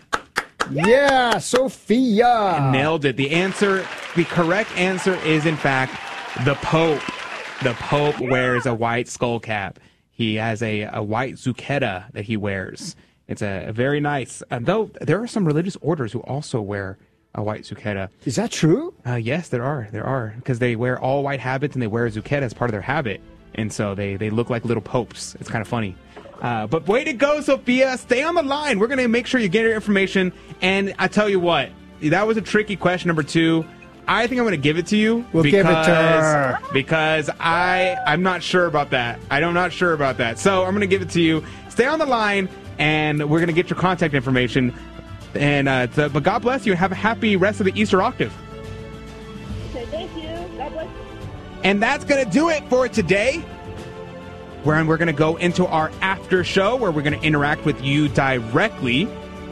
Yeah, Sophia. Nailed it. The answer, the correct answer is in fact the Pope. The Pope wears a white skull cap. He has a, a white zucchetta that he wears. It's a, a very nice. Uh, though there are some religious orders who also wear a white zucchetta. Is that true? Uh, yes, there are. There are because they wear all white habits and they wear a zucchetta as part of their habit, and so they they look like little popes. It's kind of funny. Uh, but way to go, Sophia! Stay on the line. We're gonna make sure you get your information. And I tell you what, that was a tricky question number two. I think I'm gonna give it to you. We'll give it to her. because I I'm not sure about that. I'm not sure about that. So I'm gonna give it to you. Stay on the line, and we're gonna get your contact information. And uh, but God bless you. and Have a happy rest of the Easter octave. Okay, thank you. God bless. And that's going to do it for today. Where we're going to go into our after show where we're going to interact with you directly.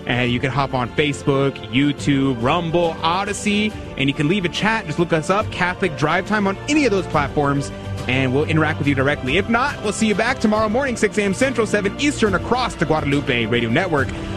And you can hop on Facebook, YouTube, Rumble, Odysee, and you can leave a chat. Just look us up, Catholic Drive Time, on any of those platforms, and we'll interact with you directly. If not, we'll see you back tomorrow morning, 6 a.m. Central, 7 Eastern, across the Guadalupe Radio Network.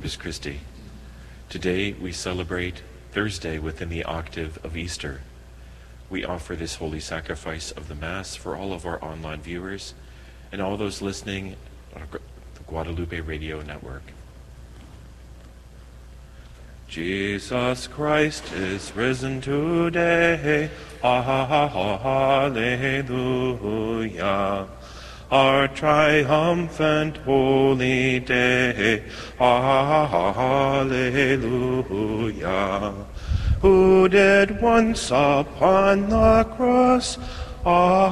Corpus Christi. Today we celebrate Thursday within the octave of Easter. We offer this holy sacrifice of the Mass for all of our online viewers and all those listening on the Guadalupe Radio Network. Jesus Christ is risen today. Hallelujah. Our triumphant holy day. Hallelujah. Who did once upon the cross. Hallelujah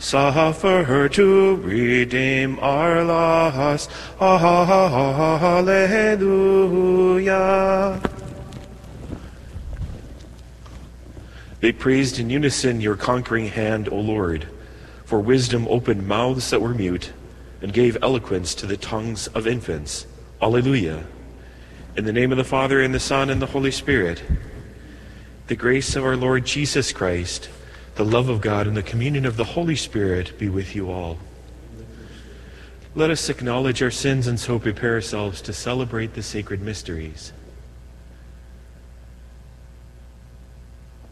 suffer to redeem our loss. Hallelujah. They praised in unison your conquering hand, O Lord, for wisdom opened mouths that were mute and gave eloquence to the tongues of infants. Alleluia. In the name of the Father, and the Son, and the Holy Spirit, the grace of our Lord Jesus Christ, the love of God and the communion of the Holy Spirit be with you all. Let us acknowledge our sins and so prepare ourselves to celebrate the sacred mysteries.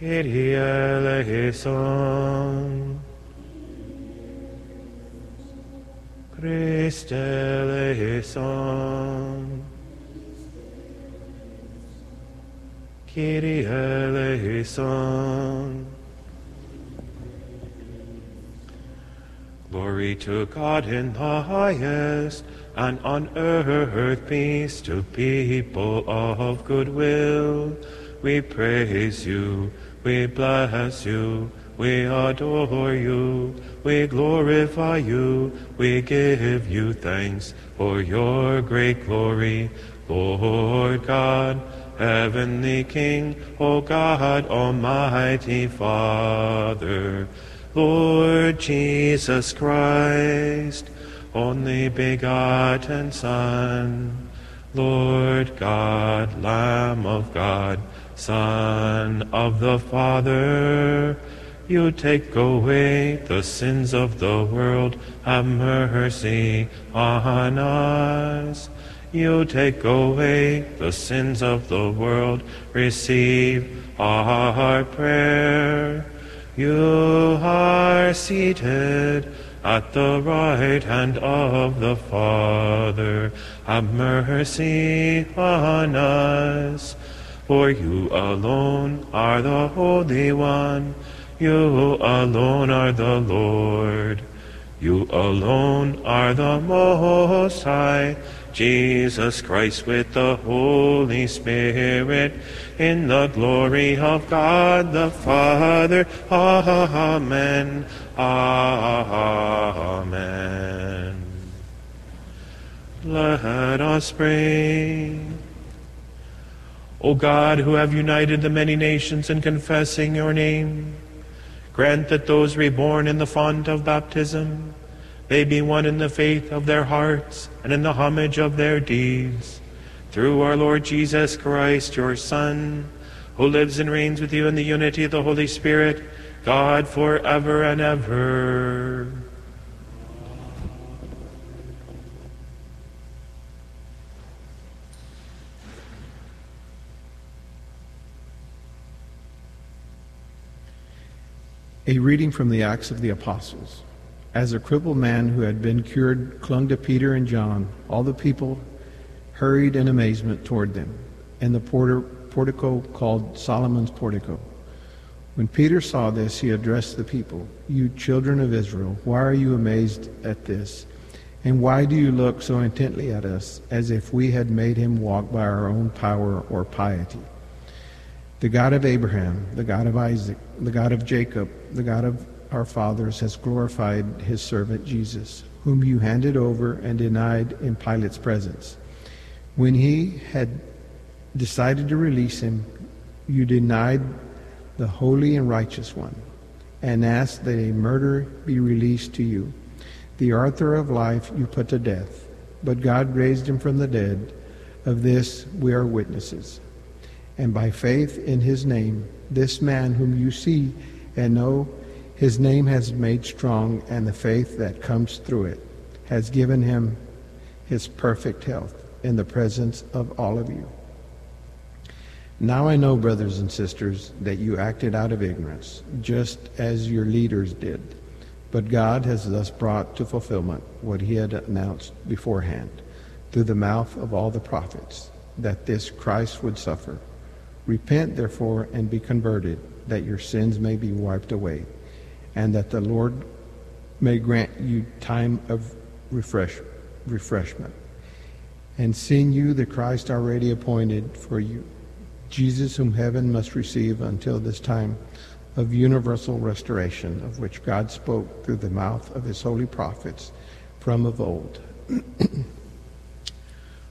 Kyrie eleison. Christe eleison. Kyrie eleison. Glory to God in the highest, and on earth peace to people of good will. We praise you, we bless you, we adore you, we glorify you, we give you thanks for your great glory, Lord God, heavenly King, O God, Almighty Father. Lord Jesus Christ, only begotten Son, Lord God, Lamb of God, Son of the Father, you take away the sins of the world, have mercy on us. You take away the sins of the world, receive our prayer. You are seated at the right hand of the Father. Have mercy on us. For you alone are the Holy One. You alone are the Lord. You alone are the Most High. Jesus Christ with the Holy Spirit, in the glory of God the Father. Amen. Amen. Let us pray. O God, who have united the many nations in confessing your name, grant that those reborn in the font of baptism may be one in the faith of their hearts and in the homage of their deeds. Through our Lord Jesus Christ, your Son, who lives and reigns with you in the unity of the Holy Spirit, God forever and ever. A reading from the Acts of the Apostles. As a crippled man who had been cured clung to Peter and John, all the people hurried in amazement toward them, and the porter, portico called Solomon's portico. When Peter saw this, he addressed the people, You children of Israel, why are you amazed at this? And why do you look so intently at us, as if we had made him walk by our own power or piety? The God of Abraham, the God of Isaac, the God of Jacob, the God of our fathers has glorified his servant Jesus, whom you handed over and denied in Pilate's presence. When he had decided to release him, you denied the holy and righteous one and asked that a murderer be released to you. The author of life you put to death, but God raised him from the dead. Of this we are witnesses. And by faith in his name, this man whom you see and know his name has made strong, and the faith that comes through it has given him his perfect health in the presence of all of you. Now I know, brothers and sisters, that you acted out of ignorance, just as your leaders did. But God has thus brought to fulfillment what he had announced beforehand through the mouth of all the prophets, that this Christ would suffer. Repent, therefore, and be converted, that your sins may be wiped away and that the Lord may grant you time of refresh, refreshment. And seeing you the Christ already appointed for you, Jesus whom heaven must receive until this time of universal restoration, of which God spoke through the mouth of his holy prophets from of old.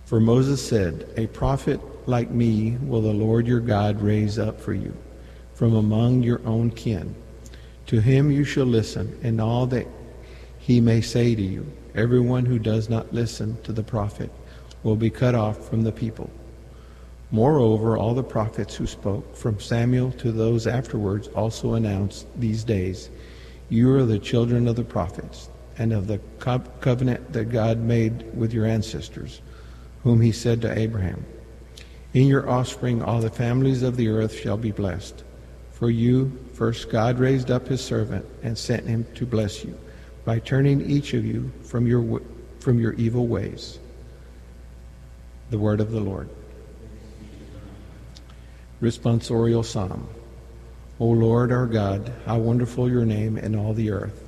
for Moses said, A prophet like me will the Lord your God raise up for you from among your own kin. To him you shall listen, and all that he may say to you. Everyone who does not listen to the prophet will be cut off from the people. Moreover, all the prophets who spoke, from Samuel to those afterwards, also announced these days You are the children of the prophets, and of the co- covenant that God made with your ancestors, whom he said to Abraham, In your offspring all the families of the earth shall be blessed. For you, first God raised up his servant and sent him to bless you, by turning each of you from your, from your evil ways. The word of the Lord. Responsorial Psalm. O Lord our God, how wonderful your name in all the earth.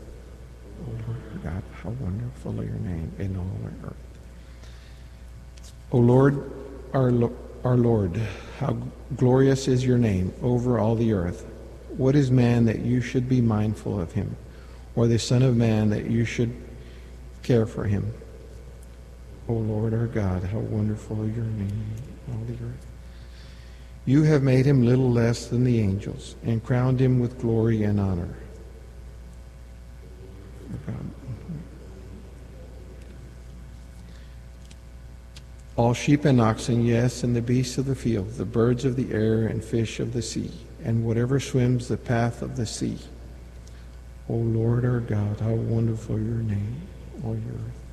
O Lord our God, how wonderful your name in all the earth. O Lord, our, our Lord, how glorious is your name over all the earth. What is man that you should be mindful of him, or the Son of Man that you should care for him? O Lord our God, how wonderful your name all the earth. You have made him little less than the angels and crowned him with glory and honor. All sheep and oxen, yes, and the beasts of the field, the birds of the air and fish of the sea, and whatever swims the path of the sea. O Lord our God, how wonderful your name, all your earth.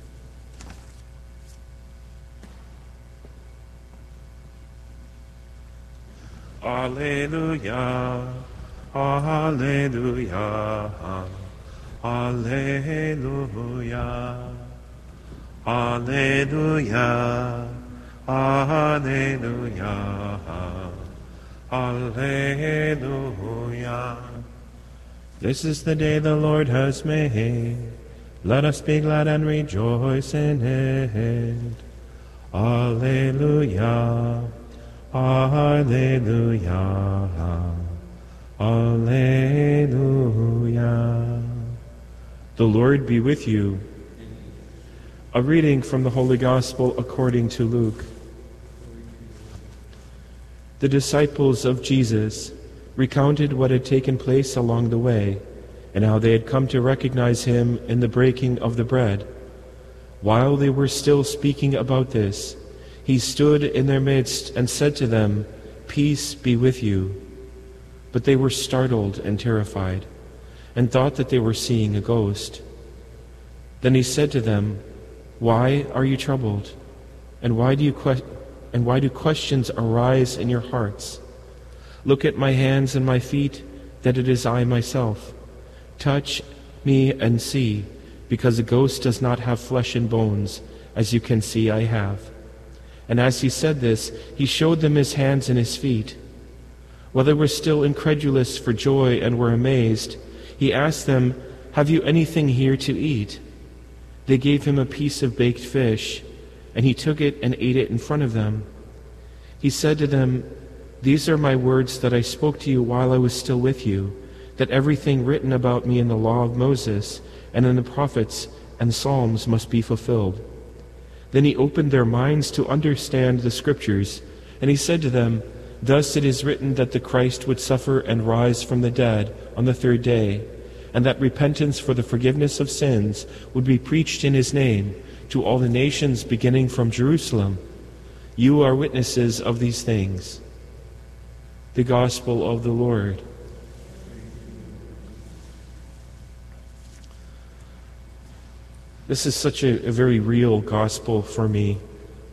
Alleluia, Alleluia, Alleluia, Alleluia, Alleluia, Alleluia. This is the day the Lord has made. Let us be glad and rejoice in it. Alleluia. Alleluia. Alleluia. The Lord be with you. A reading from the Holy Gospel according to Luke. The disciples of Jesus recounted what had taken place along the way and how they had come to recognize him in the breaking of the bread. While they were still speaking about this, he stood in their midst and said to them, Peace be with you. But they were startled and terrified, and thought that they were seeing a ghost. Then he said to them, Why are you troubled? And why do you que- and why do questions arise in your hearts? Look at my hands and my feet, that it is I myself. Touch me and see, because a ghost does not have flesh and bones, as you can see I have. And as he said this, he showed them his hands and his feet. While they were still incredulous for joy and were amazed, he asked them, Have you anything here to eat? They gave him a piece of baked fish, and he took it and ate it in front of them. He said to them, These are my words that I spoke to you while I was still with you, that everything written about me in the law of Moses and in the prophets and Psalms must be fulfilled. Then he opened their minds to understand the Scriptures, and he said to them, Thus it is written that the Christ would suffer and rise from the dead on the third day, and that repentance for the forgiveness of sins would be preached in his name to all the nations beginning from Jerusalem. You are witnesses of these things. The Gospel of the Lord. This is such a, a very real gospel for me.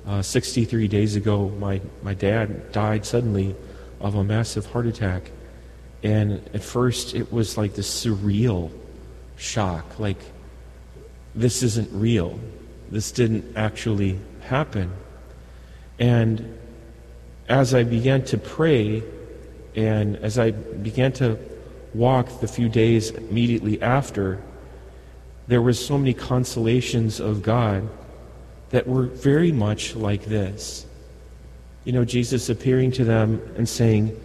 Uh, 63 days ago, my, my dad died suddenly of a massive heart attack. And at first, it was like this surreal shock like, this isn't real. This didn't actually happen. And as I began to pray, and as I began to walk the few days immediately after, there were so many consolations of God that were very much like this. You know, Jesus appearing to them and saying,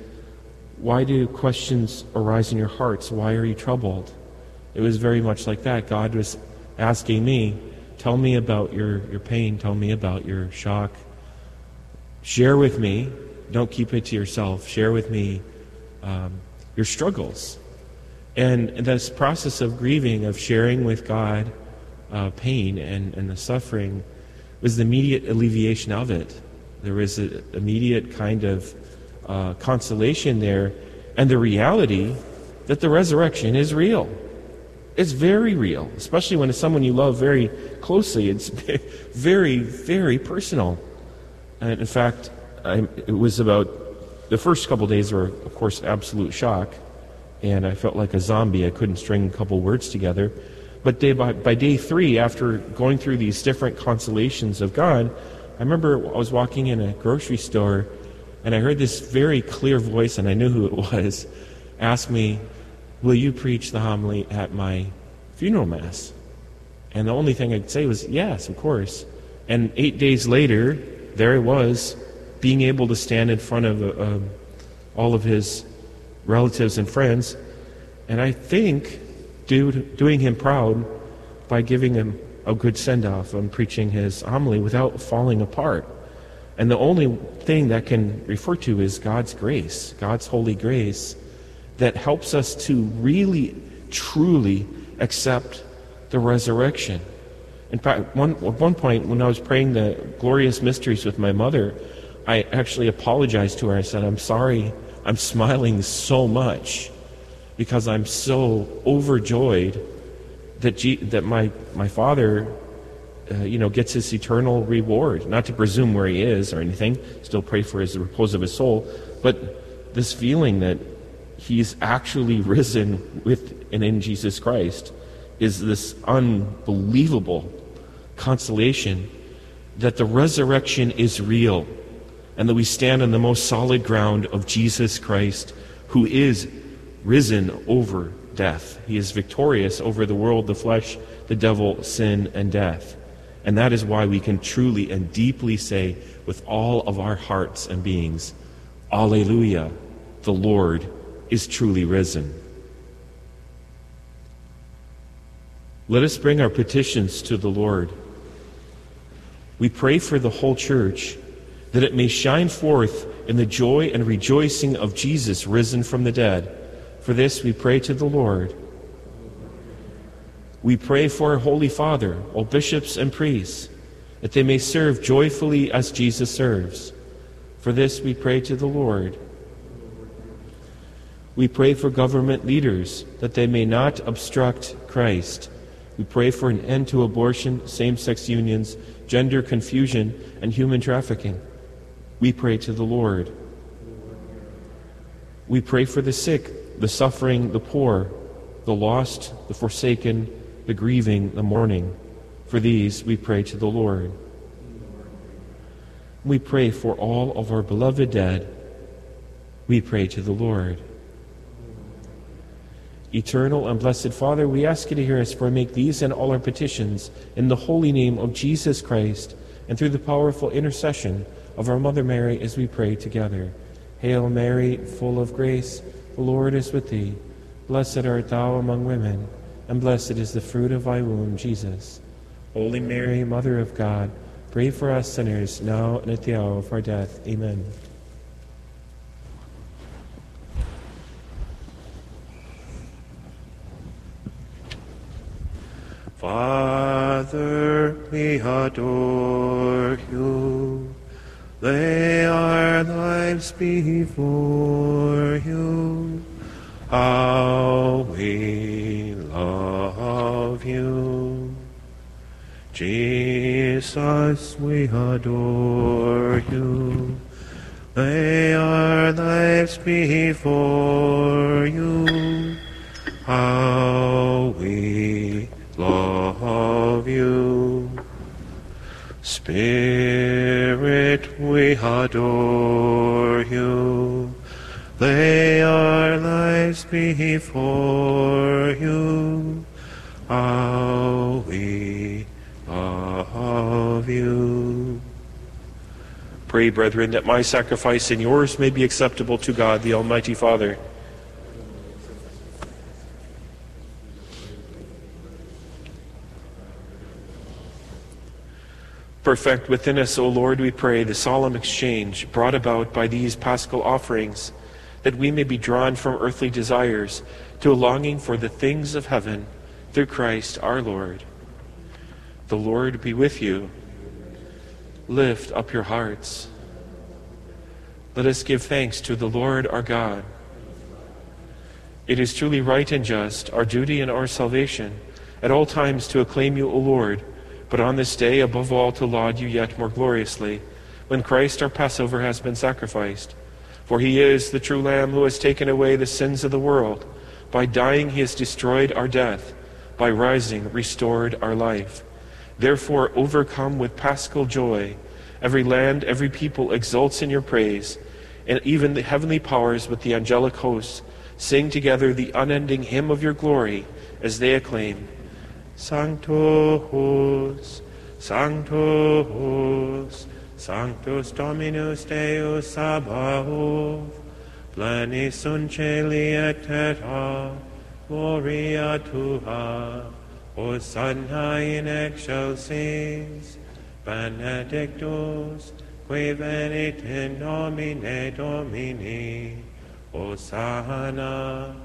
Why do questions arise in your hearts? Why are you troubled? It was very much like that. God was asking me, Tell me about your, your pain. Tell me about your shock. Share with me. Don't keep it to yourself. Share with me um, your struggles. And this process of grieving, of sharing with God uh, pain and, and the suffering, was the immediate alleviation of it. There was an immediate kind of uh, consolation there, and the reality that the resurrection is real. It's very real, especially when it's someone you love very closely. It's very, very personal. And in fact, I, it was about the first couple days were, of course, absolute shock, and I felt like a zombie. I couldn't string a couple words together. But day by, by day three, after going through these different consolations of God, I remember I was walking in a grocery store, and I heard this very clear voice, and I knew who it was, ask me, Will you preach the homily at my funeral mass? And the only thing I'd say was, Yes, of course. And eight days later, there I was, being able to stand in front of uh, all of his relatives and friends, and I think do, doing him proud by giving him a good send off on preaching his homily without falling apart. And the only thing that can refer to is God's grace, God's holy grace, that helps us to really, truly accept the resurrection. In fact, one, at one point when I was praying the glorious mysteries with my mother, I actually apologized to her. I said, I'm sorry, I'm smiling so much because I'm so overjoyed that, G- that my, my father uh, you know, gets his eternal reward. Not to presume where he is or anything, still pray for his repose of his soul, but this feeling that he's actually risen with and in Jesus Christ is this unbelievable consolation that the resurrection is real and that we stand on the most solid ground of Jesus Christ, who is risen over death. He is victorious over the world, the flesh, the devil, sin, and death. And that is why we can truly and deeply say with all of our hearts and beings, Alleluia, the Lord is truly risen. Let us bring our petitions to the Lord. We pray for the whole church that it may shine forth in the joy and rejoicing of Jesus risen from the dead. For this we pray to the Lord. We pray for our Holy Father, all bishops and priests, that they may serve joyfully as Jesus serves. For this we pray to the Lord. We pray for government leaders, that they may not obstruct Christ. We pray for an end to abortion, same sex unions, gender confusion, and human trafficking. We pray to the Lord. We pray for the sick, the suffering, the poor, the lost, the forsaken, the grieving, the mourning. For these we pray to the Lord. We pray for all of our beloved dead. We pray to the Lord. Eternal and blessed Father, we ask you to hear us for make these and all our petitions in the holy name of Jesus Christ and through the powerful intercession of our Mother Mary as we pray together. Hail Mary, full of grace, the Lord is with thee. Blessed art thou among women, and blessed is the fruit of thy womb, Jesus. Holy Mary, Mother of God, pray for us sinners, now and at the hour of our death. Amen. Father, we adore you. Lay our lives before you. How we love you. Jesus, we adore you. Lay our lives before you. Spirit, we adore you. Lay our lives before you. How we love you. Pray, brethren, that my sacrifice and yours may be acceptable to God, the Almighty Father. Perfect within us, O Lord, we pray, the solemn exchange brought about by these paschal offerings, that we may be drawn from earthly desires to a longing for the things of heaven through Christ our Lord. The Lord be with you. Lift up your hearts. Let us give thanks to the Lord our God. It is truly right and just, our duty and our salvation, at all times to acclaim you, O Lord, but on this day above all to laud you yet more gloriously, when Christ our Passover has been sacrificed. For he is the true Lamb who has taken away the sins of the world. By dying he has destroyed our death, by rising restored our life. Therefore, overcome with paschal joy, every land, every people exults in your praise, and even the heavenly powers with the angelic hosts sing together the unending hymn of your glory as they acclaim, Sanctus, Sanctus, Sanctus Dominus Deus Sabaoth, pleni sunt et terra, gloria tua, Hosanna in excelsis, benedictus, qui venit in nomine Domini, Hosanna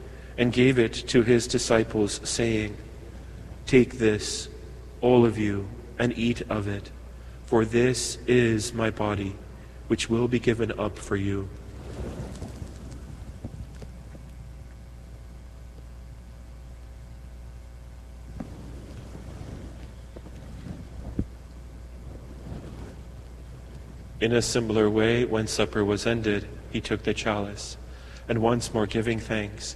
and gave it to his disciples, saying, Take this, all of you, and eat of it, for this is my body, which will be given up for you. In a similar way, when supper was ended, he took the chalice, and once more giving thanks,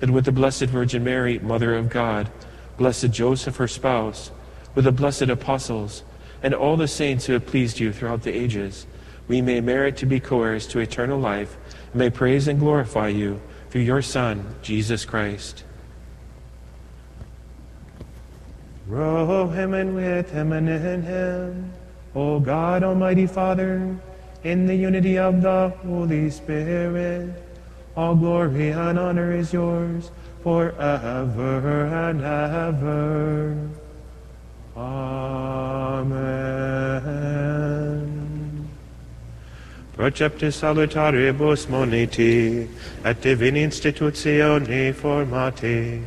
that with the Blessed Virgin Mary, Mother of God, blessed Joseph, her spouse, with the blessed apostles, and all the saints who have pleased you throughout the ages, we may merit to be co-heirs to eternal life, and may praise and glorify you through your Son, Jesus Christ. Through him and with him and in him, O God, Almighty Father, in the unity of the Holy Spirit, all glory and honor is yours forever and ever. Amen. Praeceptis salutaribus moniti et divini institutione formati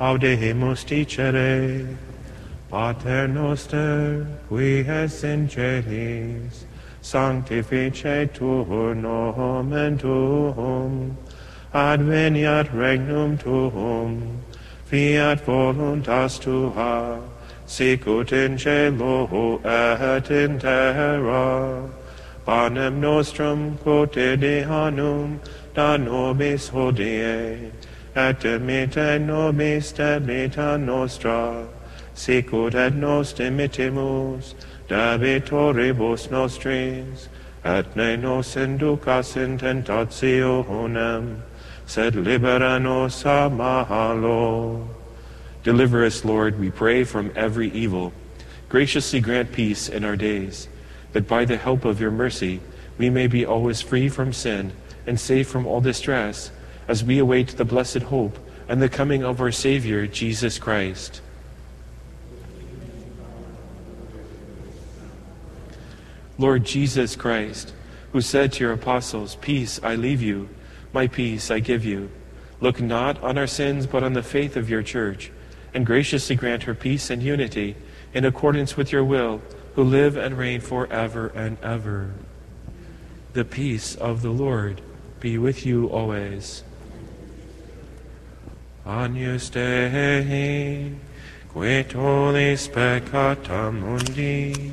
audemus dicere Pater noster, qui es in caelis, sanctificetur nomen tuum, adveniat regnum tuum, fiat voluntas tua, sicut in caelo et in terra. panem nostrum quotidianum da nobis hodie, et dimitte nobis debita nostra, sicut et nos dimittimus debitoribus nostris, et ne nos inducas in tentationem, sed libera nos a malo. Deliver us, Lord, we pray, from every evil. Graciously grant peace in our days, that by the help of your mercy we may be always free from sin and safe from all distress, as we await the blessed hope and the coming of our Savior, Jesus Christ. Lord Jesus Christ, who said to your apostles, Peace I leave you, my peace I give you. Look not on our sins, but on the faith of your church, and graciously grant her peace and unity in accordance with your will, who live and reign forever and ever. The peace of the Lord be with you always. Agnus Dei, qui tollis peccata mundi,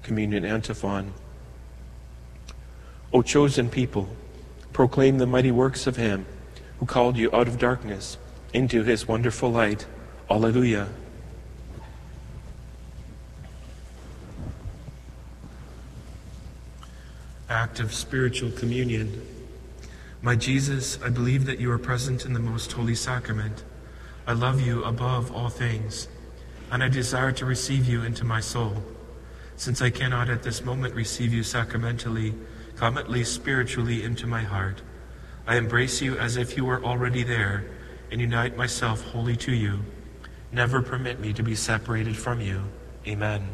Communion Antiphon. O chosen people, proclaim the mighty works of Him who called you out of darkness into His wonderful light. Alleluia. Act of spiritual communion. My Jesus, I believe that you are present in the most holy sacrament. I love you above all things, and I desire to receive you into my soul. Since I cannot at this moment receive you sacramentally, come at least spiritually into my heart. I embrace you as if you were already there, and unite myself wholly to you. Never permit me to be separated from you. Amen.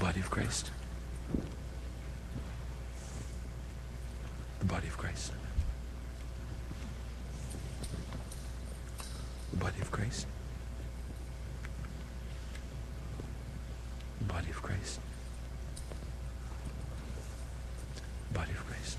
Body of Christ. The body of Christ. The body of Christ. Body of Christ. The body of Christ.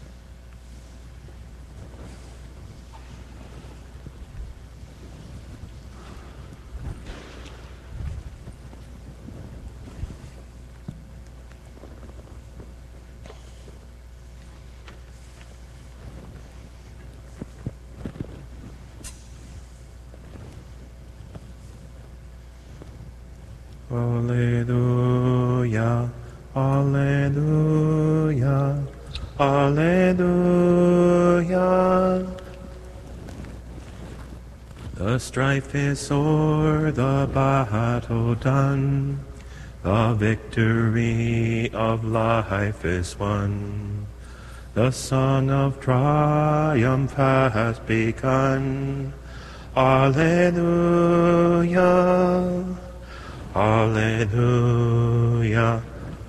Alleluia, Alleluia, Alleluia. The strife is o'er, the battle done, the victory of life is won. The song of triumph has begun. Alleluia. Alleluia,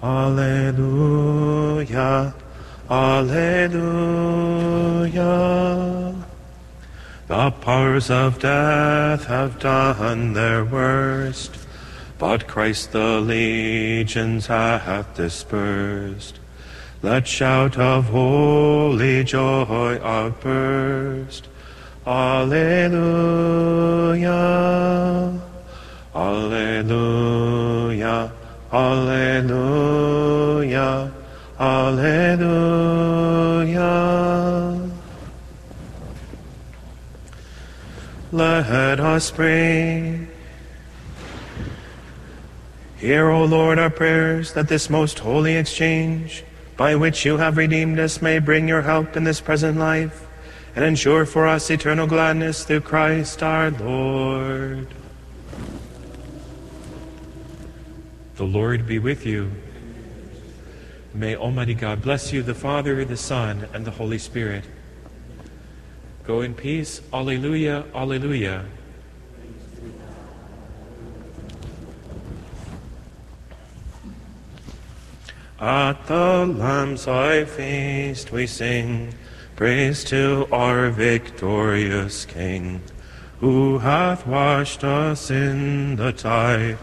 Alleluia, Alleluia. The powers of death have done their worst, but Christ the legions hath dispersed. Let shout of holy joy outburst. Alleluia. Alleluia, Alleluia, Alleluia. Let us pray. Hear, O Lord, our prayers, that this most holy exchange, by which you have redeemed us, may bring your help in this present life, and ensure for us eternal gladness through Christ our Lord. The Lord be with you. May Almighty God bless you, the Father, the Son, and the Holy Spirit. Go in peace. Alleluia, alleluia. At the Lamb's Eye feast we sing praise to our victorious King, who hath washed us in the tide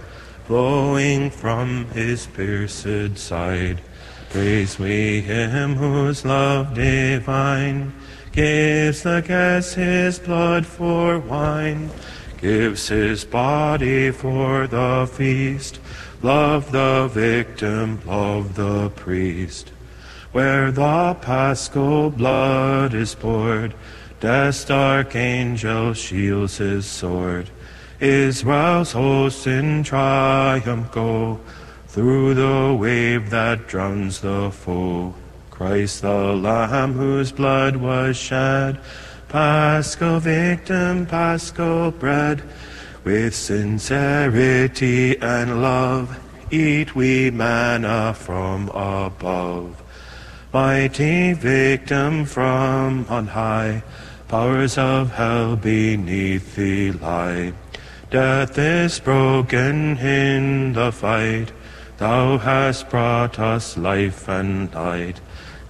flowing from his pierced side. Praise we him whose love divine gives the guest his blood for wine, gives his body for the feast. Love the victim, love the priest. Where the paschal blood is poured, death's archangel shields his sword. Israel's hosts in triumph go through the wave that drowns the foe. Christ the Lamb whose blood was shed, paschal victim, paschal bread, with sincerity and love, eat we manna from above. Mighty victim from on high, powers of hell beneath thee lie. Death is broken in the fight, thou hast brought us life and light.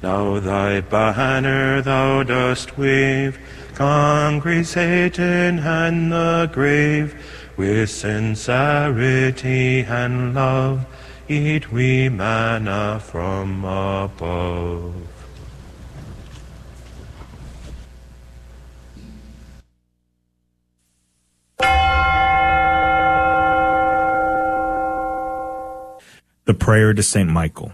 Now thy banner thou dost wave, conquering Satan and the grave. With sincerity and love, eat we manna from above. The prayer to Saint Michael.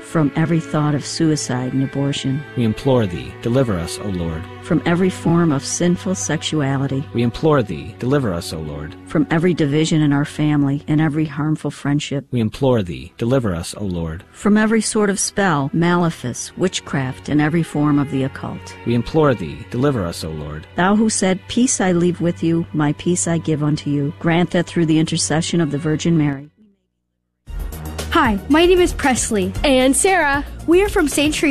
From every thought of suicide and abortion, We implore Thee, deliver us, O Lord. from every form of sinful sexuality, We implore Thee, deliver us, O Lord. from every division in our family and every harmful friendship, We implore Thee, deliver us, O Lord. from every sort of spell, malefice, witchcraft, and every form of the occult. We implore Thee, deliver us, O Lord. Thou who said, Peace I leave with you, my peace I give unto you, grant that through the intercession of the Virgin Mary. Hi, my name is Presley. And Sarah. We are from St. Teresa